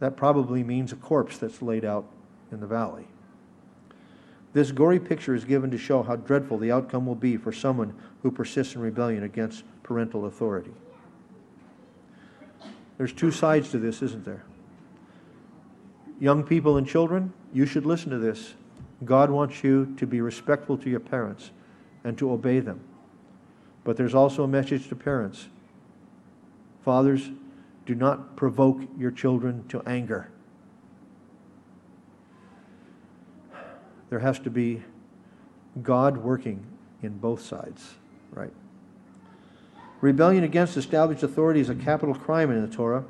That probably means a corpse that's laid out in the valley. This gory picture is given to show how dreadful the outcome will be for someone who persists in rebellion against parental authority. There's two sides to this, isn't there? Young people and children, you should listen to this. God wants you to be respectful to your parents and to obey them. But there's also a message to parents. Fathers, do not provoke your children to anger. There has to be God working in both sides, right? Rebellion against established authority is a capital crime in the Torah.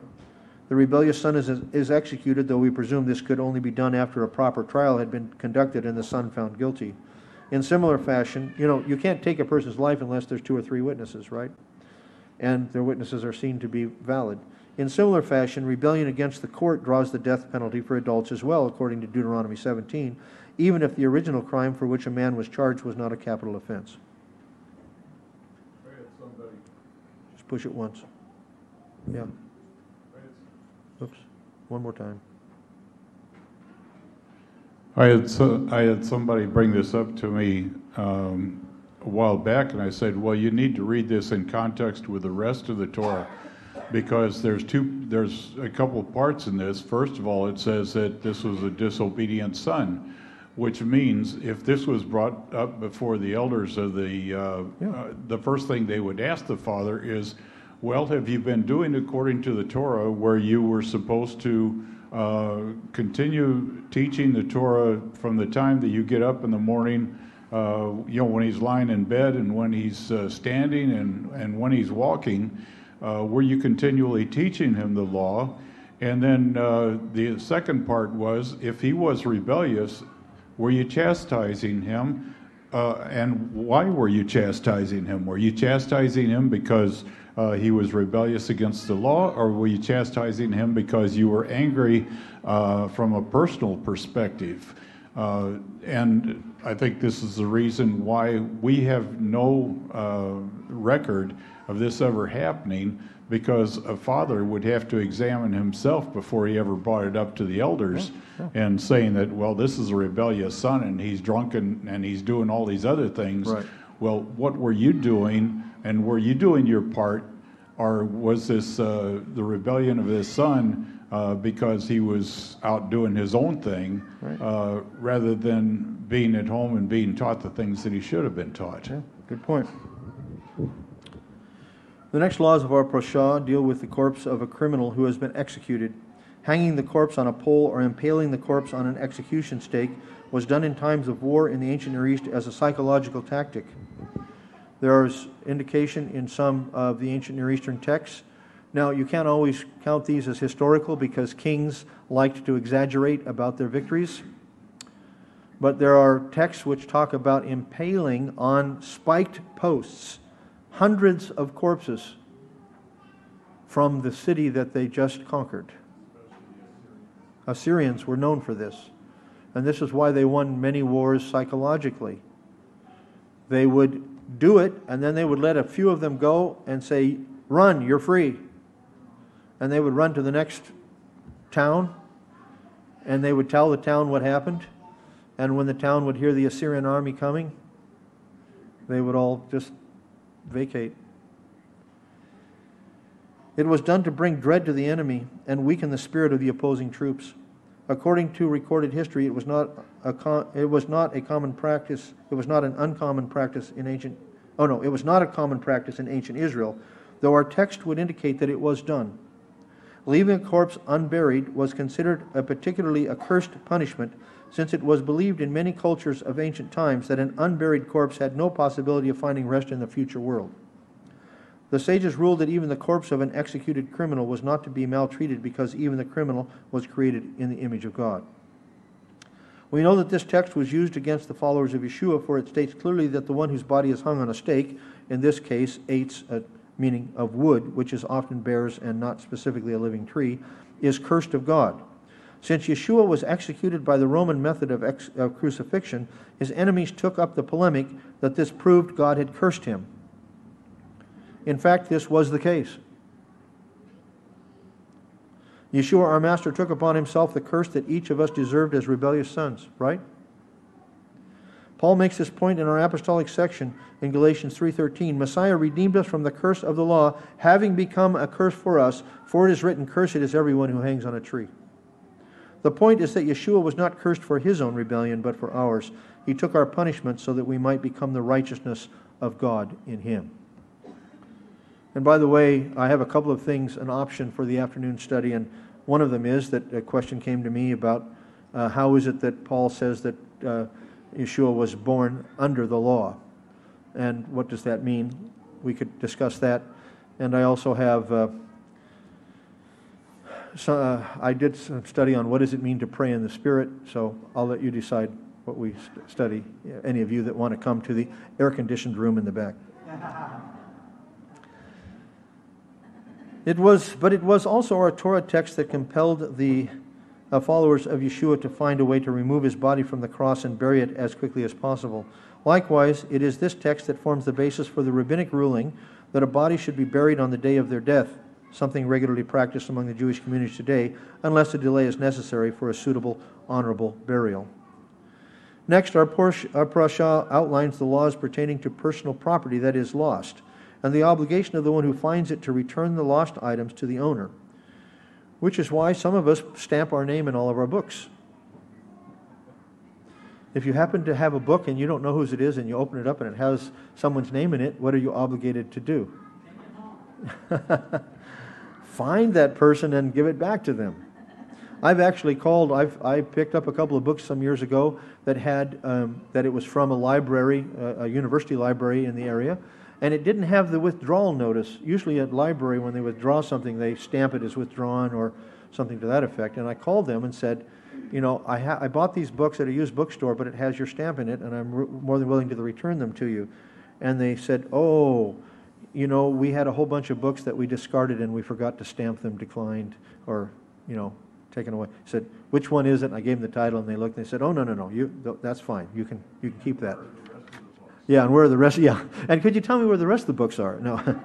The rebellious son is, is executed, though we presume this could only be done after a proper trial had been conducted and the son found guilty. In similar fashion, you know, you can't take a person's life unless there's two or three witnesses, right? And their witnesses are seen to be valid. In similar fashion, rebellion against the court draws the death penalty for adults as well, according to Deuteronomy 17, even if the original crime for which a man was charged was not a capital offense. Just push it once. Yeah. Oops. One more time. I had, so, I had somebody bring this up to me um, a while back, and I said, well, you need to read this in context with the rest of the Torah, because there's two, there's a couple of parts in this. First of all, it says that this was a disobedient son, which means if this was brought up before the elders of the, uh, Yeah. uh, the first thing they would ask the father is, well, have you been doing according to the Torah where you were supposed to uh, continue teaching the Torah from the time that you get up in the morning, uh, you know, when he's lying in bed and when he's uh, standing and, and when he's walking? Uh, were you continually teaching him the law? And then uh, the second part was if he was rebellious, were you chastising him? Uh, and why were you chastising him? Were you chastising him because uh, he was rebellious against the law, or were you chastising him because you were angry uh, from a personal perspective? Uh, and I think this is the reason why we have no uh, record of this ever happening because a father would have to examine himself before he ever brought it up to the elders and saying that, well, this is a rebellious son and he's drunken and he's doing all these other things. Right. Well, what were you doing and were you doing your part or was this uh, the rebellion of his son uh, because he was out doing his own thing Right. uh, rather than being at home and being taught the things that he should have been taught? Yeah, good point. The next laws of our parasha deal with the corpse of a criminal who has been executed. Hanging the corpse on a pole or impaling the corpse on an execution stake was done in times of war in the ancient Near East as a psychological tactic. There is indication in some of the ancient Near Eastern texts. Now, you can't always count these as historical because kings liked to exaggerate about their victories. But there are texts which talk about impaling on spiked posts hundreds of corpses from the city that they just conquered. Assyrians were known for this. And this is why they won many wars psychologically. They would do it, and then they would let a few of them go and say, Run, you're free. And they would run to the next town, and they would tell the town what happened. And when the town would hear the Assyrian army coming, they would all just vacate. It was done to bring dread to the enemy and weaken the spirit of the opposing troops. According to recorded history, it was not a it was not a common practice. It was not an uncommon practice in ancient. Oh no, it was not a common practice in ancient Israel, though our text would indicate that it was done. Leaving a corpse unburied was considered a particularly accursed punishment, since it was believed in many cultures of ancient times that an unburied corpse had no possibility of finding rest in the future world. The sages ruled that even the corpse of an executed criminal was not to be maltreated because even the criminal was created in the image of God. We know that this text was used against the followers of Yeshua, for it states clearly that the one whose body is hung on a stake, in this case, eitz, a uh, meaning of wood, which is often bears and not specifically a living tree, is cursed of God. Since Yeshua was executed by the Roman method of, ex- of crucifixion, his enemies took up the polemic that this proved God had cursed him. In fact, this was the case. Yeshua, our Master, took upon himself the curse that each of us deserved as rebellious sons, right? Paul makes this point in our apostolic section in Galatians 3:13. Messiah redeemed us from the curse of the law, having become a curse for us, for it is written, "Cursed is everyone who hangs on a tree." The point is that Yeshua was not cursed for his own rebellion, but for ours. He took our punishment so that we might become the righteousness of God in him. And by the way, I have a couple of things, an option for the afternoon study, and one of them is that a question came to me about uh, how is it that Paul says that uh, Yeshua was born under the law, and what does that mean? We could discuss that. And I also have, uh, so, uh, I did some study on what does it mean to pray in the Spirit, so I'll let you decide what we st- study, any of you that want to come to the air-conditioned room in the back. It was, but it was also our Torah text that compelled the uh, followers of Yeshua to find a way to remove his body from the cross and bury it as quickly as possible. Likewise, it is this text that forms the basis for the rabbinic ruling that a body should be buried on the day of their death, something regularly practiced among the Jewish community today, unless a delay is necessary for a suitable, honorable burial. Next, our, Porsh- our parasha outlines the laws pertaining to personal property that is lost, and the obligation of the one who finds it to return the lost items to the owner, which is why some of us stamp our name in all of our books. If you happen to have a book and you don't know whose it is and you open it up and it has someone's name in it, what are you obligated to do? Find that person and give it back to them. I've actually called, I've, I picked up a couple of books some years ago that had, um, that it was from a library, a university library in the area, and it didn't have the withdrawal notice. Usually at library, when they withdraw something, they stamp it as withdrawn or something to that effect. And I called them and said, you know, I, ha- I bought these books at a used bookstore, but it has your stamp in it, and I'm re- more than willing to return them to you. And they said, oh, you know, we had a whole bunch of books that we discarded and we forgot to stamp them declined or, you know, taken away. I said, which one is it? And I gave them the title and they looked and they said, oh, no, no, no, you, that's fine. You can, you can keep that. Yeah, and where are the rest? Yeah. And could you tell me where the rest of the books are? No.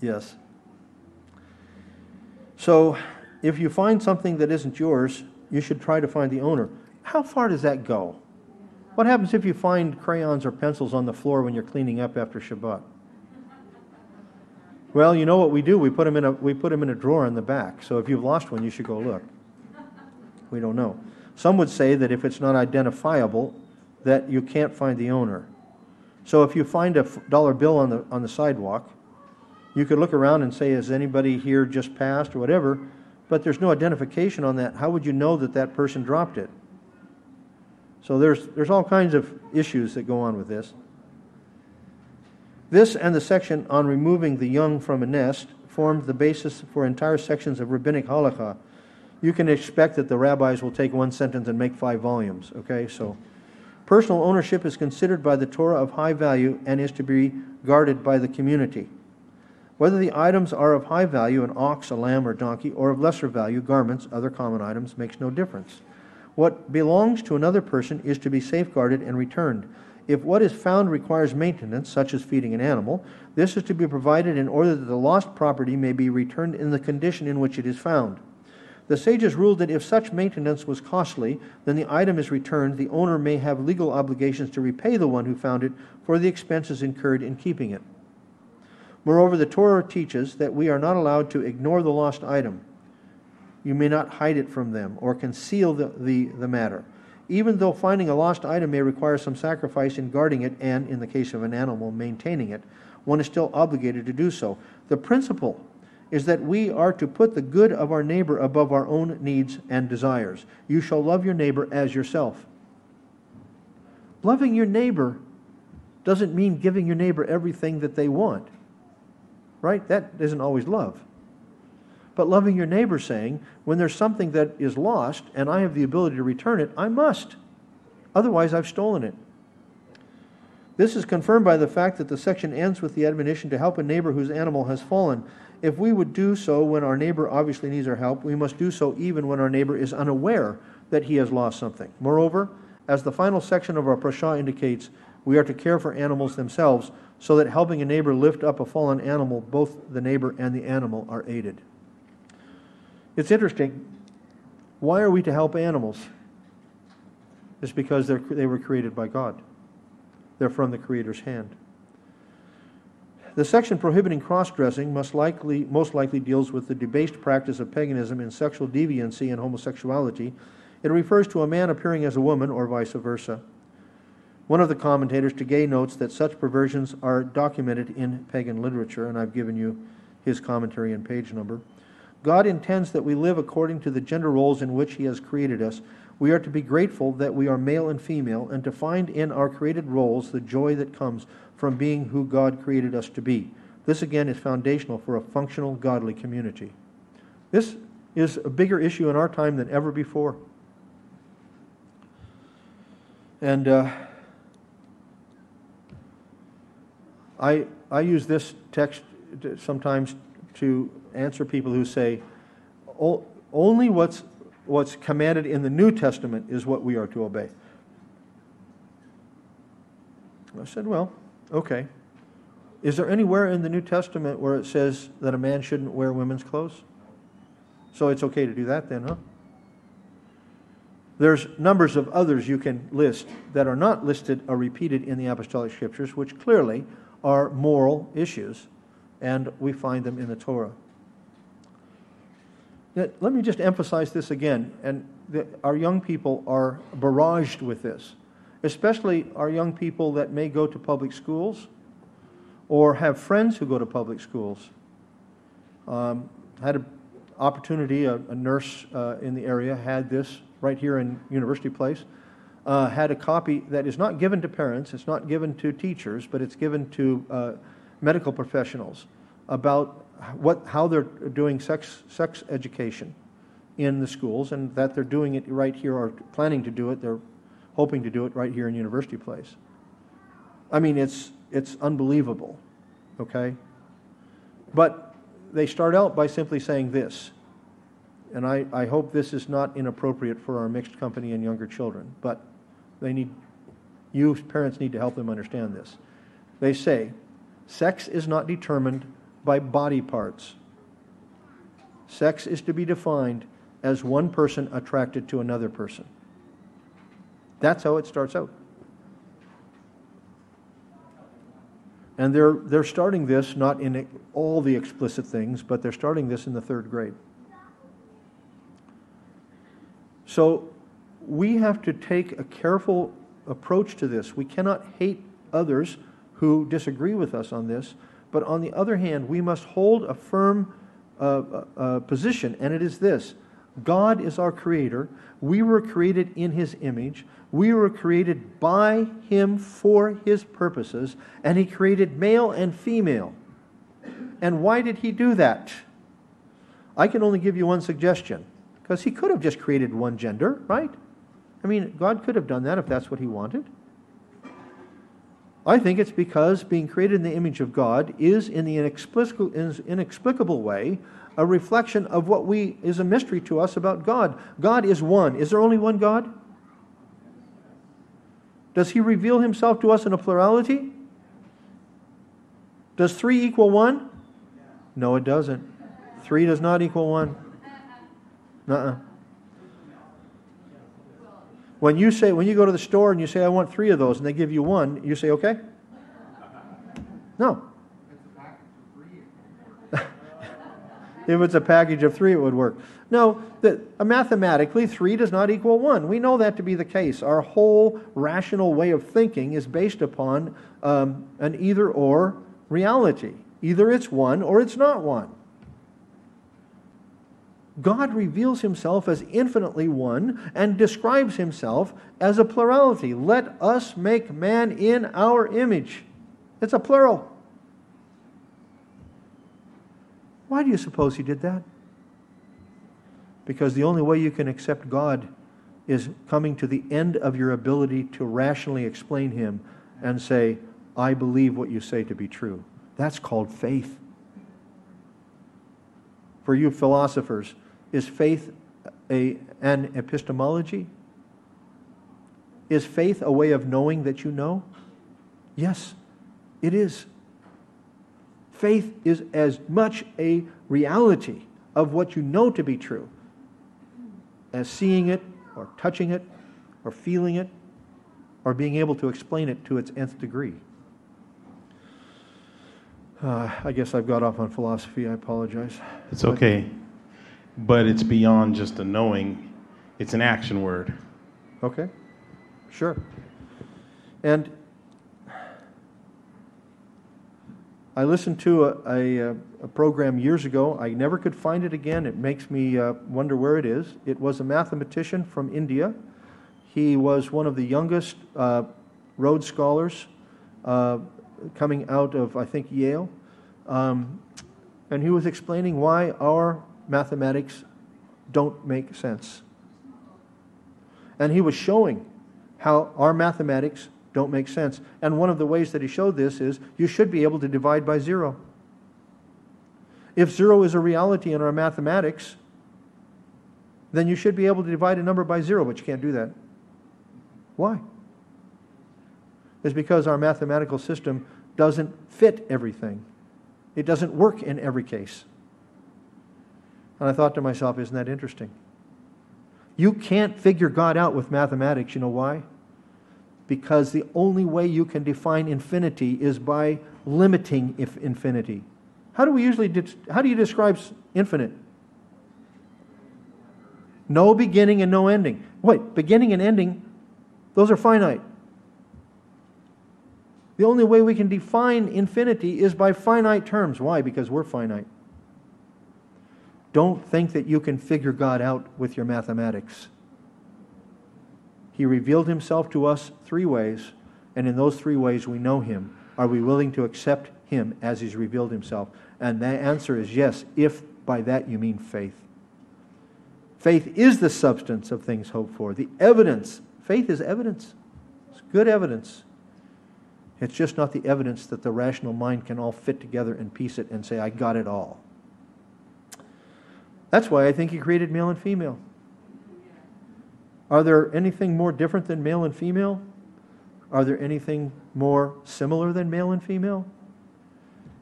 yes. So, if you find something that isn't yours, you should try to find the owner. How far does that go? What happens if you find crayons or pencils on the floor when you're cleaning up after Shabbat? Well, you know what we do? We put them in a we put them in a drawer in the back. So if you've lost one, you should go look. We don't know. Some would say that if it's not identifiable, that you can't find the owner. So if you find a dollar bill on the on the sidewalk, you could look around and say, Has anybody here just passed or whatever?" But there's no identification on that. How would you know that that person dropped it? So there's there's all kinds of issues that go on with this. This and the section on removing the young from a nest formed the basis for entire sections of rabbinic halakha you can expect that the rabbis will take one sentence and make five volumes. Okay, so personal ownership is considered by the Torah of high value and is to be guarded by the community. Whether the items are of high value, an ox, a lamb, or donkey, or of lesser value, garments, other common items, makes no difference. What belongs to another person is to be safeguarded and returned. If what is found requires maintenance, such as feeding an animal, this is to be provided in order that the lost property may be returned in the condition in which it is found. The sages ruled that if such maintenance was costly, then the item is returned. The owner may have legal obligations to repay the one who found it for the expenses incurred in keeping it. Moreover, the Torah teaches that we are not allowed to ignore the lost item. You may not hide it from them or conceal the, the, the matter. Even though finding a lost item may require some sacrifice in guarding it and, in the case of an animal, maintaining it, one is still obligated to do so. The principle is that we are to put the good of our neighbor above our own needs and desires. You shall love your neighbor as yourself. Loving your neighbor doesn't mean giving your neighbor everything that they want, right? That isn't always love. But loving your neighbor, saying, when there's something that is lost and I have the ability to return it, I must. Otherwise, I've stolen it. This is confirmed by the fact that the section ends with the admonition to help a neighbor whose animal has fallen. If we would do so when our neighbor obviously needs our help, we must do so even when our neighbor is unaware that he has lost something. Moreover, as the final section of our parasha indicates, we are to care for animals themselves so that helping a neighbor lift up a fallen animal, both the neighbor and the animal are aided. It's interesting. Why are we to help animals? It's because they were created by God. They're from the Creator's hand. The section prohibiting cross dressing most likely, most likely deals with the debased practice of paganism in sexual deviancy and homosexuality. It refers to a man appearing as a woman or vice versa. One of the commentators, Tigay, notes that such perversions are documented in pagan literature, and I've given you his commentary and page number. God intends that we live according to the gender roles in which He has created us. We are to be grateful that we are male and female, and to find in our created roles the joy that comes from being who God created us to be. This, again, is foundational for a functional, godly community. This is a bigger issue in our time than ever before. And uh, I, I use this text sometimes to answer people who say, only what's, what's commanded in the New Testament is what we are to obey. I said, well, Okay. Is there anywhere in the New Testament where it says that a man shouldn't wear women's clothes? So it's okay to do that then, huh? There's numbers of others you can list that are not listed or repeated in the apostolic scriptures, which clearly are moral issues, and we find them in the Torah. Let me just emphasize this again, and our young people are barraged with this especially our young people that may go to public schools or have friends who go to public schools. Um, had an opportunity, a, a nurse uh, in the area had this right here in University Place, uh, had a copy that is not given to parents, it's not given to teachers, but it's given to uh, medical professionals about what, how they're doing sex, sex education in the schools and that they're doing it right here or planning to do it. They're hoping to do it right here in University Place. I mean, it's, it's unbelievable, okay? But they start out by simply saying this, and I, I hope this is not inappropriate for our mixed company and younger children, but they need, you parents need to help them understand this. They say, sex is not determined by body parts. Sex is to be defined as one person attracted to another person. That's how it starts out. And they're, they're starting this not in all the explicit things, but they're starting this in the third grade. So we have to take a careful approach to this. We cannot hate others who disagree with us on this, but on the other hand, we must hold a firm uh, uh, uh position, and it is this God is our creator. We were created in his image. We were created by him for his purposes, and he created male and female. And why did he do that? I can only give you one suggestion, because he could have just created one gender, right? I mean, God could have done that if that's what he wanted. I think it's because being created in the image of God is, in the inexplicable, way, a reflection of what we is a mystery to us about God. God is one. Is there only one God? Does he reveal himself to us in a plurality? Does three equal one? No, it doesn't. Three does not equal one. Uh-uh. When you say when you go to the store and you say I want three of those and they give you one, you say okay? No. If it's a package of three, it would work. No, the, uh, mathematically, three does not equal one. We know that to be the case. Our whole rational way of thinking is based upon um, an either or reality. Either it's one or it's not one. God reveals himself as infinitely one and describes himself as a plurality. Let us make man in our image. It's a plural. Why do you suppose he did that? Because the only way you can accept God is coming to the end of your ability to rationally explain him and say, I believe what you say to be true. That's called faith. For you philosophers, is faith a, an epistemology? Is faith a way of knowing that you know? Yes, it is. Faith is as much a reality of what you know to be true as seeing it or touching it or feeling it or being able to explain it to its nth degree. Uh, I guess I've got off on philosophy. I apologize. It's okay. It's beyond just a knowing, it's an action word. Okay, sure. And I listened to a, a, a, program years ago. I never could find it again. It makes me uh, wonder where it is. It was a mathematician from India. He was one of the youngest uh, Rhodes Scholars uh, coming out of, I think, Yale. Um, and he was explaining why our mathematics don't make sense. And he was showing how our mathematics don't make sense. And one of the ways that he showed this is you should be able to divide by zero. If zero is a reality in our mathematics, then you should be able to divide a number by zero, but you can't do that. Why? It's because our mathematical system doesn't fit everything. It doesn't work in every case. And I thought to myself, isn't that interesting? You can't figure God out with mathematics. You know why? because the only way you can define infinity is by limiting infinity. How do we usually how do you describe infinite? No beginning and no ending. Wait, beginning and ending, those are finite. The only way we can define infinity is by finite terms. Why? Because we're finite. Don't think that you can figure God out with your mathematics. He revealed himself to us three ways, and in those three ways we know him. Are we willing to accept him as he's revealed himself? And the answer is yes, if by that you mean faith. Faith is the substance of things hoped for, the evidence. Faith is evidence, it's good evidence. It's just not the evidence that the rational mind can all fit together and piece it and say, I got it all. That's why I think he created male and female. Are there anything more different than male and female? Are there anything more similar than male and female?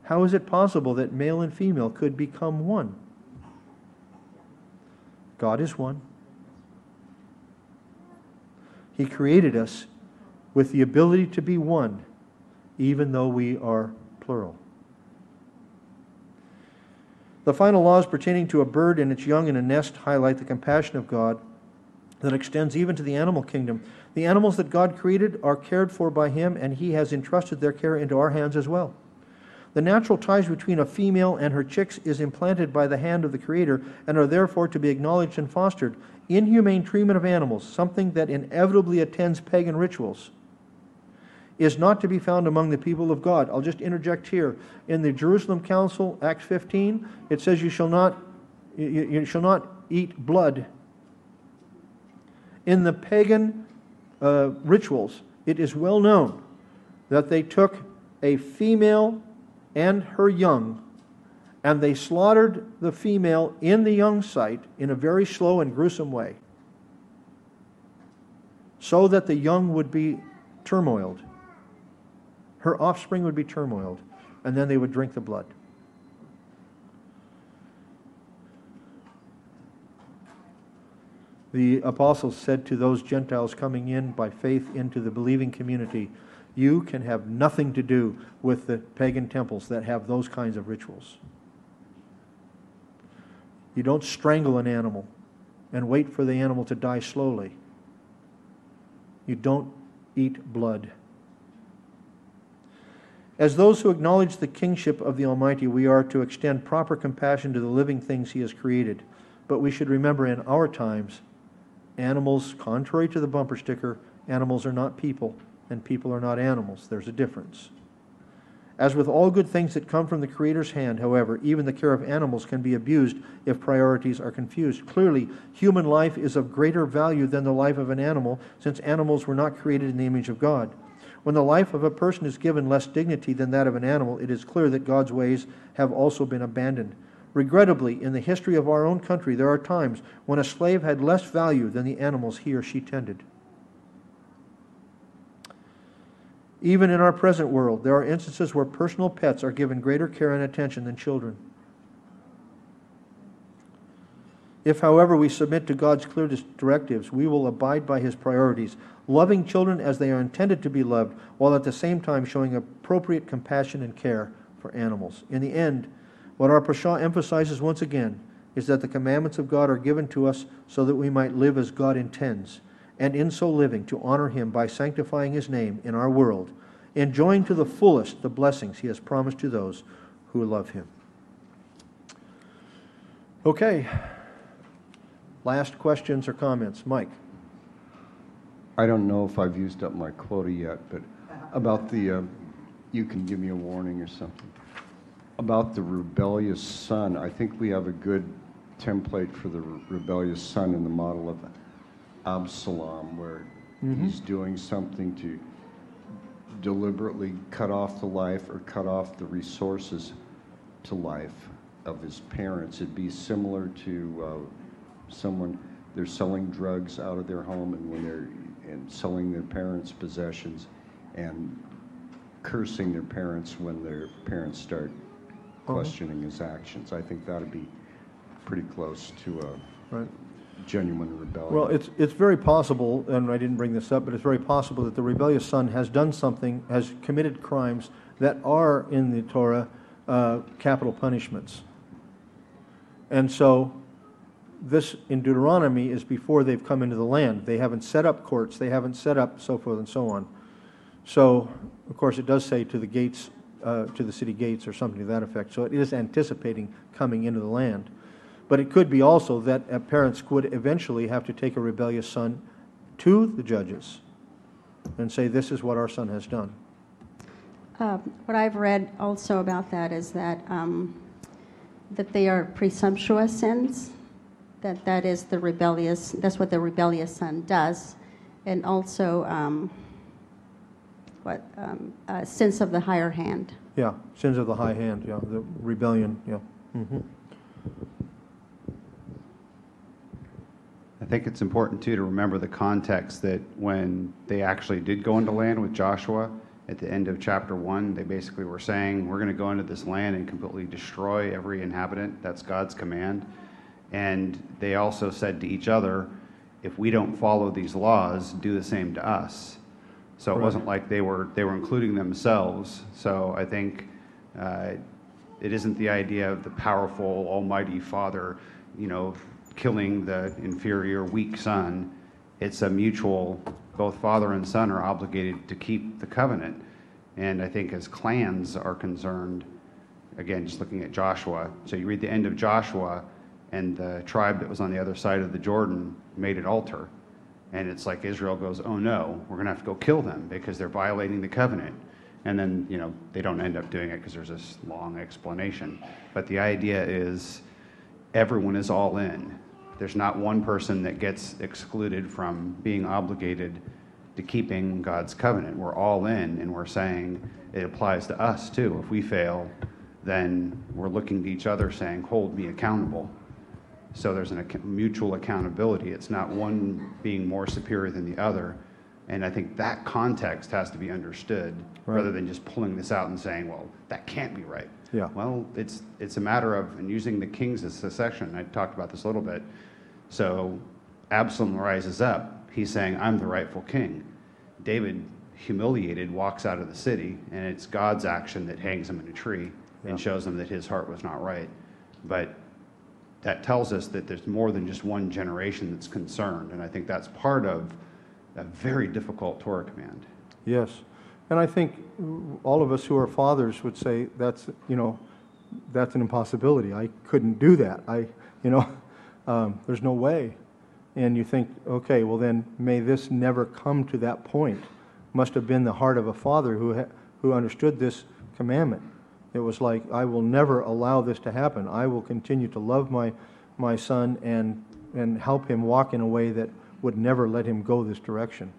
How is it possible that male and female could become one? God is one. He created us with the ability to be one, even though we are plural. The final laws pertaining to a bird and its young in a nest highlight the compassion of God that extends even to the animal kingdom. The animals that God created are cared for by Him, and He has entrusted their care into our hands as well. The natural ties between a female and her chicks is implanted by the hand of the Creator and are therefore to be acknowledged and fostered. Inhumane treatment of animals, something that inevitably attends pagan rituals, is not to be found among the people of God. I'll just interject here. In the Jerusalem Council, Acts 15, it says, You shall not, you, you shall not eat blood. In the pagan uh, rituals, it is well known that they took a female and her young and they slaughtered the female in the young sight in a very slow and gruesome way so that the young would be turmoiled her offspring would be turmoiled, and then they would drink the blood. The apostles said to those Gentiles coming in by faith into the believing community, You can have nothing to do with the pagan temples that have those kinds of rituals. You don't strangle an animal and wait for the animal to die slowly. You don't eat blood. As those who acknowledge the kingship of the Almighty, we are to extend proper compassion to the living things He has created. But we should remember in our times, animals, contrary to the bumper sticker, animals are not people, and people are not animals. There's a difference. As with all good things that come from the Creator's hand, however, even the care of animals can be abused if priorities are confused. Clearly, human life is of greater value than the life of an animal, since animals were not created in the image of God. When the life of a person is given less dignity than that of an animal, it is clear that God's ways have also been abandoned. Regrettably, in the history of our own country, there are times when a slave had less value than the animals he or she tended. Even in our present world, there are instances where personal pets are given greater care and attention than children. If, however, we submit to God's clear directives, we will abide by his priorities, loving children as they are intended to be loved, while at the same time showing appropriate compassion and care for animals. In the end, what our parasha emphasizes once again is that the commandments of God are given to us so that we might live as God intends, and in so living to honor him by sanctifying his name in our world, enjoying to the fullest the blessings he has promised to those who love him. Okay. Last questions or comments? Mike. I don't know if I've used up my quota yet, but about the, uh, you can give me a warning or something. About the rebellious son, I think we have a good template for the rebellious son in the model of Absalom, where mm-hmm. he's doing something to deliberately cut off the life or cut off the resources to life of his parents. It'd be similar to uh, someone they're selling drugs out of their home and when they're and selling their parents' possessions and cursing their parents when their parents start uh-huh. questioning his actions. I think that'd be pretty close to a right. genuine rebellion. Well, it's it's very possible, and I didn't bring this up, but it's very possible that the rebellious son has done something, has committed crimes that are in the Torah uh, capital punishments, and so this in Deuteronomy is before they've come into the land. They haven't set up courts, they haven't set up so forth and so on. So, of course, it does say to the gates, uh, to the city gates or something to that effect. So it is anticipating coming into the land. But it could be also that uh, parents would eventually have to take a rebellious son to the judges and say, This is what our son has done. Uh, what I've read also about that is that um, that they are presumptuous sins. That that is the rebellious. That's what the rebellious son does, and also um, what um, uh, sins of the higher hand. Yeah, sins of the high hand, yeah, the rebellion, yeah. Mm-hmm. I think it's important too to remember the context that when they actually did go into land with Joshua at the end of chapter one, they basically were saying, We're going to go into this land and completely destroy every inhabitant. That's God's command. And they also said to each other, If we don't follow these laws, do the same to us. So it wasn't like they were they were including themselves. So I think uh, it isn't the idea of the powerful Almighty Father, you know, killing the inferior, weak son. It's a mutual. Both father and son are obligated to keep the covenant. And I think as clans are concerned, again, just looking at Joshua. So you read the end of Joshua, and the tribe that was on the other side of the Jordan made an altar. And it's like Israel goes, oh no, we're going to have to go kill them because they're violating the covenant. And then, you know, they don't end up doing it because there's this long explanation. But the idea is everyone is all in. There's not one person that gets excluded from being obligated to keeping God's covenant. We're all in, and we're saying it applies to us too. If we fail, then we're looking to each other saying, hold me accountable. So there's a ac- mutual accountability. It's not one being more superior than the other. And I think that context has to be understood Right. rather than just pulling this out and saying, well, that can't be right. Yeah. Well, it's, it's a matter of, and using the kings as succession, I talked about this a little bit. So Absalom rises up. He's saying, I'm the rightful king. David, humiliated, walks out of the city, and it's God's action that hangs him in a tree Yeah. and shows him that his heart was not right. But that tells us that there's more than just one generation that's concerned, and I think that's part of a very difficult Torah command. Yes. And I think all of us who are fathers would say that's, you know, that's an impossibility. I couldn't do that. I, you know, um, there's no way. And you think, okay, well then may this never come to that point. Must have been the heart of a father who, ha- who understood this commandment. It was like, I will never allow this to happen. I will continue to love my, my son and, and help him walk in a way that would never let him go this direction.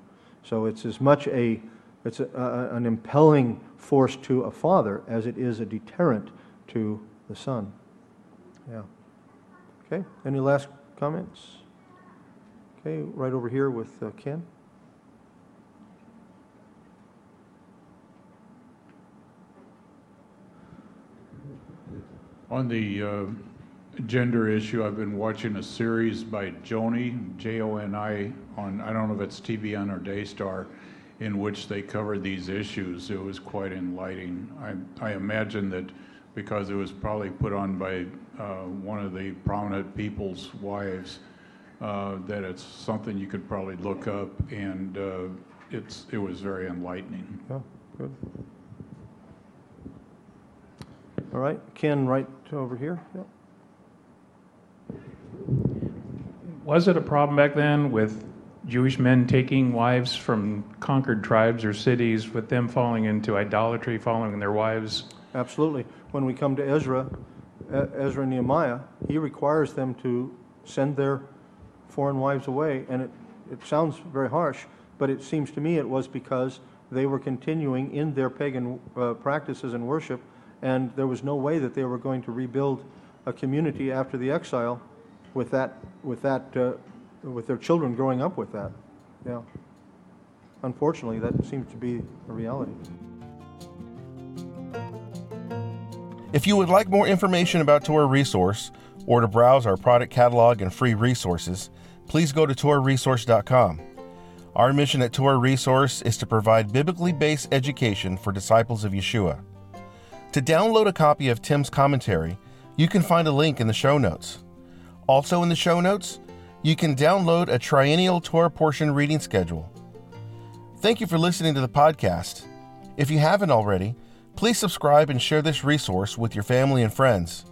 So it's as much a, it's a, a, an impelling force to a father as it is a deterrent to the son. Yeah. Okay, any last comments? Okay, right over here with uh, Ken. On the uh, gender issue, I've been watching a series by Joni, J-O-N-I, on, I don't know if it's TBN or Daystar, in which they covered these issues. It was quite enlightening. I, I imagine that because it was probably put on by uh, one of the prominent people's wives, uh, that it's something you could probably look up, and uh, it's, it was very enlightening. Yeah, good. All right, Ken, right over here. Yep. Was it a problem back then with Jewish men taking wives from conquered tribes or cities, with them falling into idolatry, following their wives? Absolutely. When we come to Ezra, Ezra and Nehemiah, he requires them to send their foreign wives away. And it, it sounds very harsh, but it seems to me it was because they were continuing in their pagan uh, practices and worship, and there was no way that they were going to rebuild a community after the exile with that, with that, uh, with their children growing up with that. Yeah. Unfortunately, that seems to be a reality. If you would like more information about Torah Resource or to browse our product catalog and free resources, please go to TorahResource.com. Our mission at Torah Resource is to provide biblically based education for disciples of Yeshua. To download a copy of Tim's commentary, you can find a link in the show notes. Also, in the show notes, you can download a triennial Torah portion reading schedule. Thank you for listening to the podcast. If you haven't already, please subscribe and share this resource with your family and friends.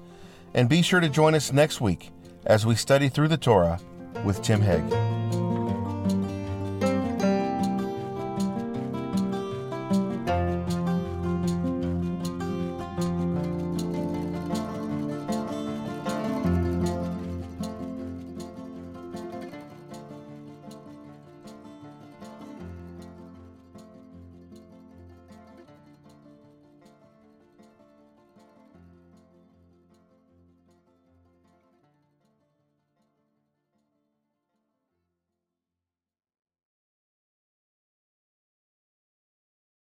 And be sure to join us next week as we study through the Torah with Tim Hegg.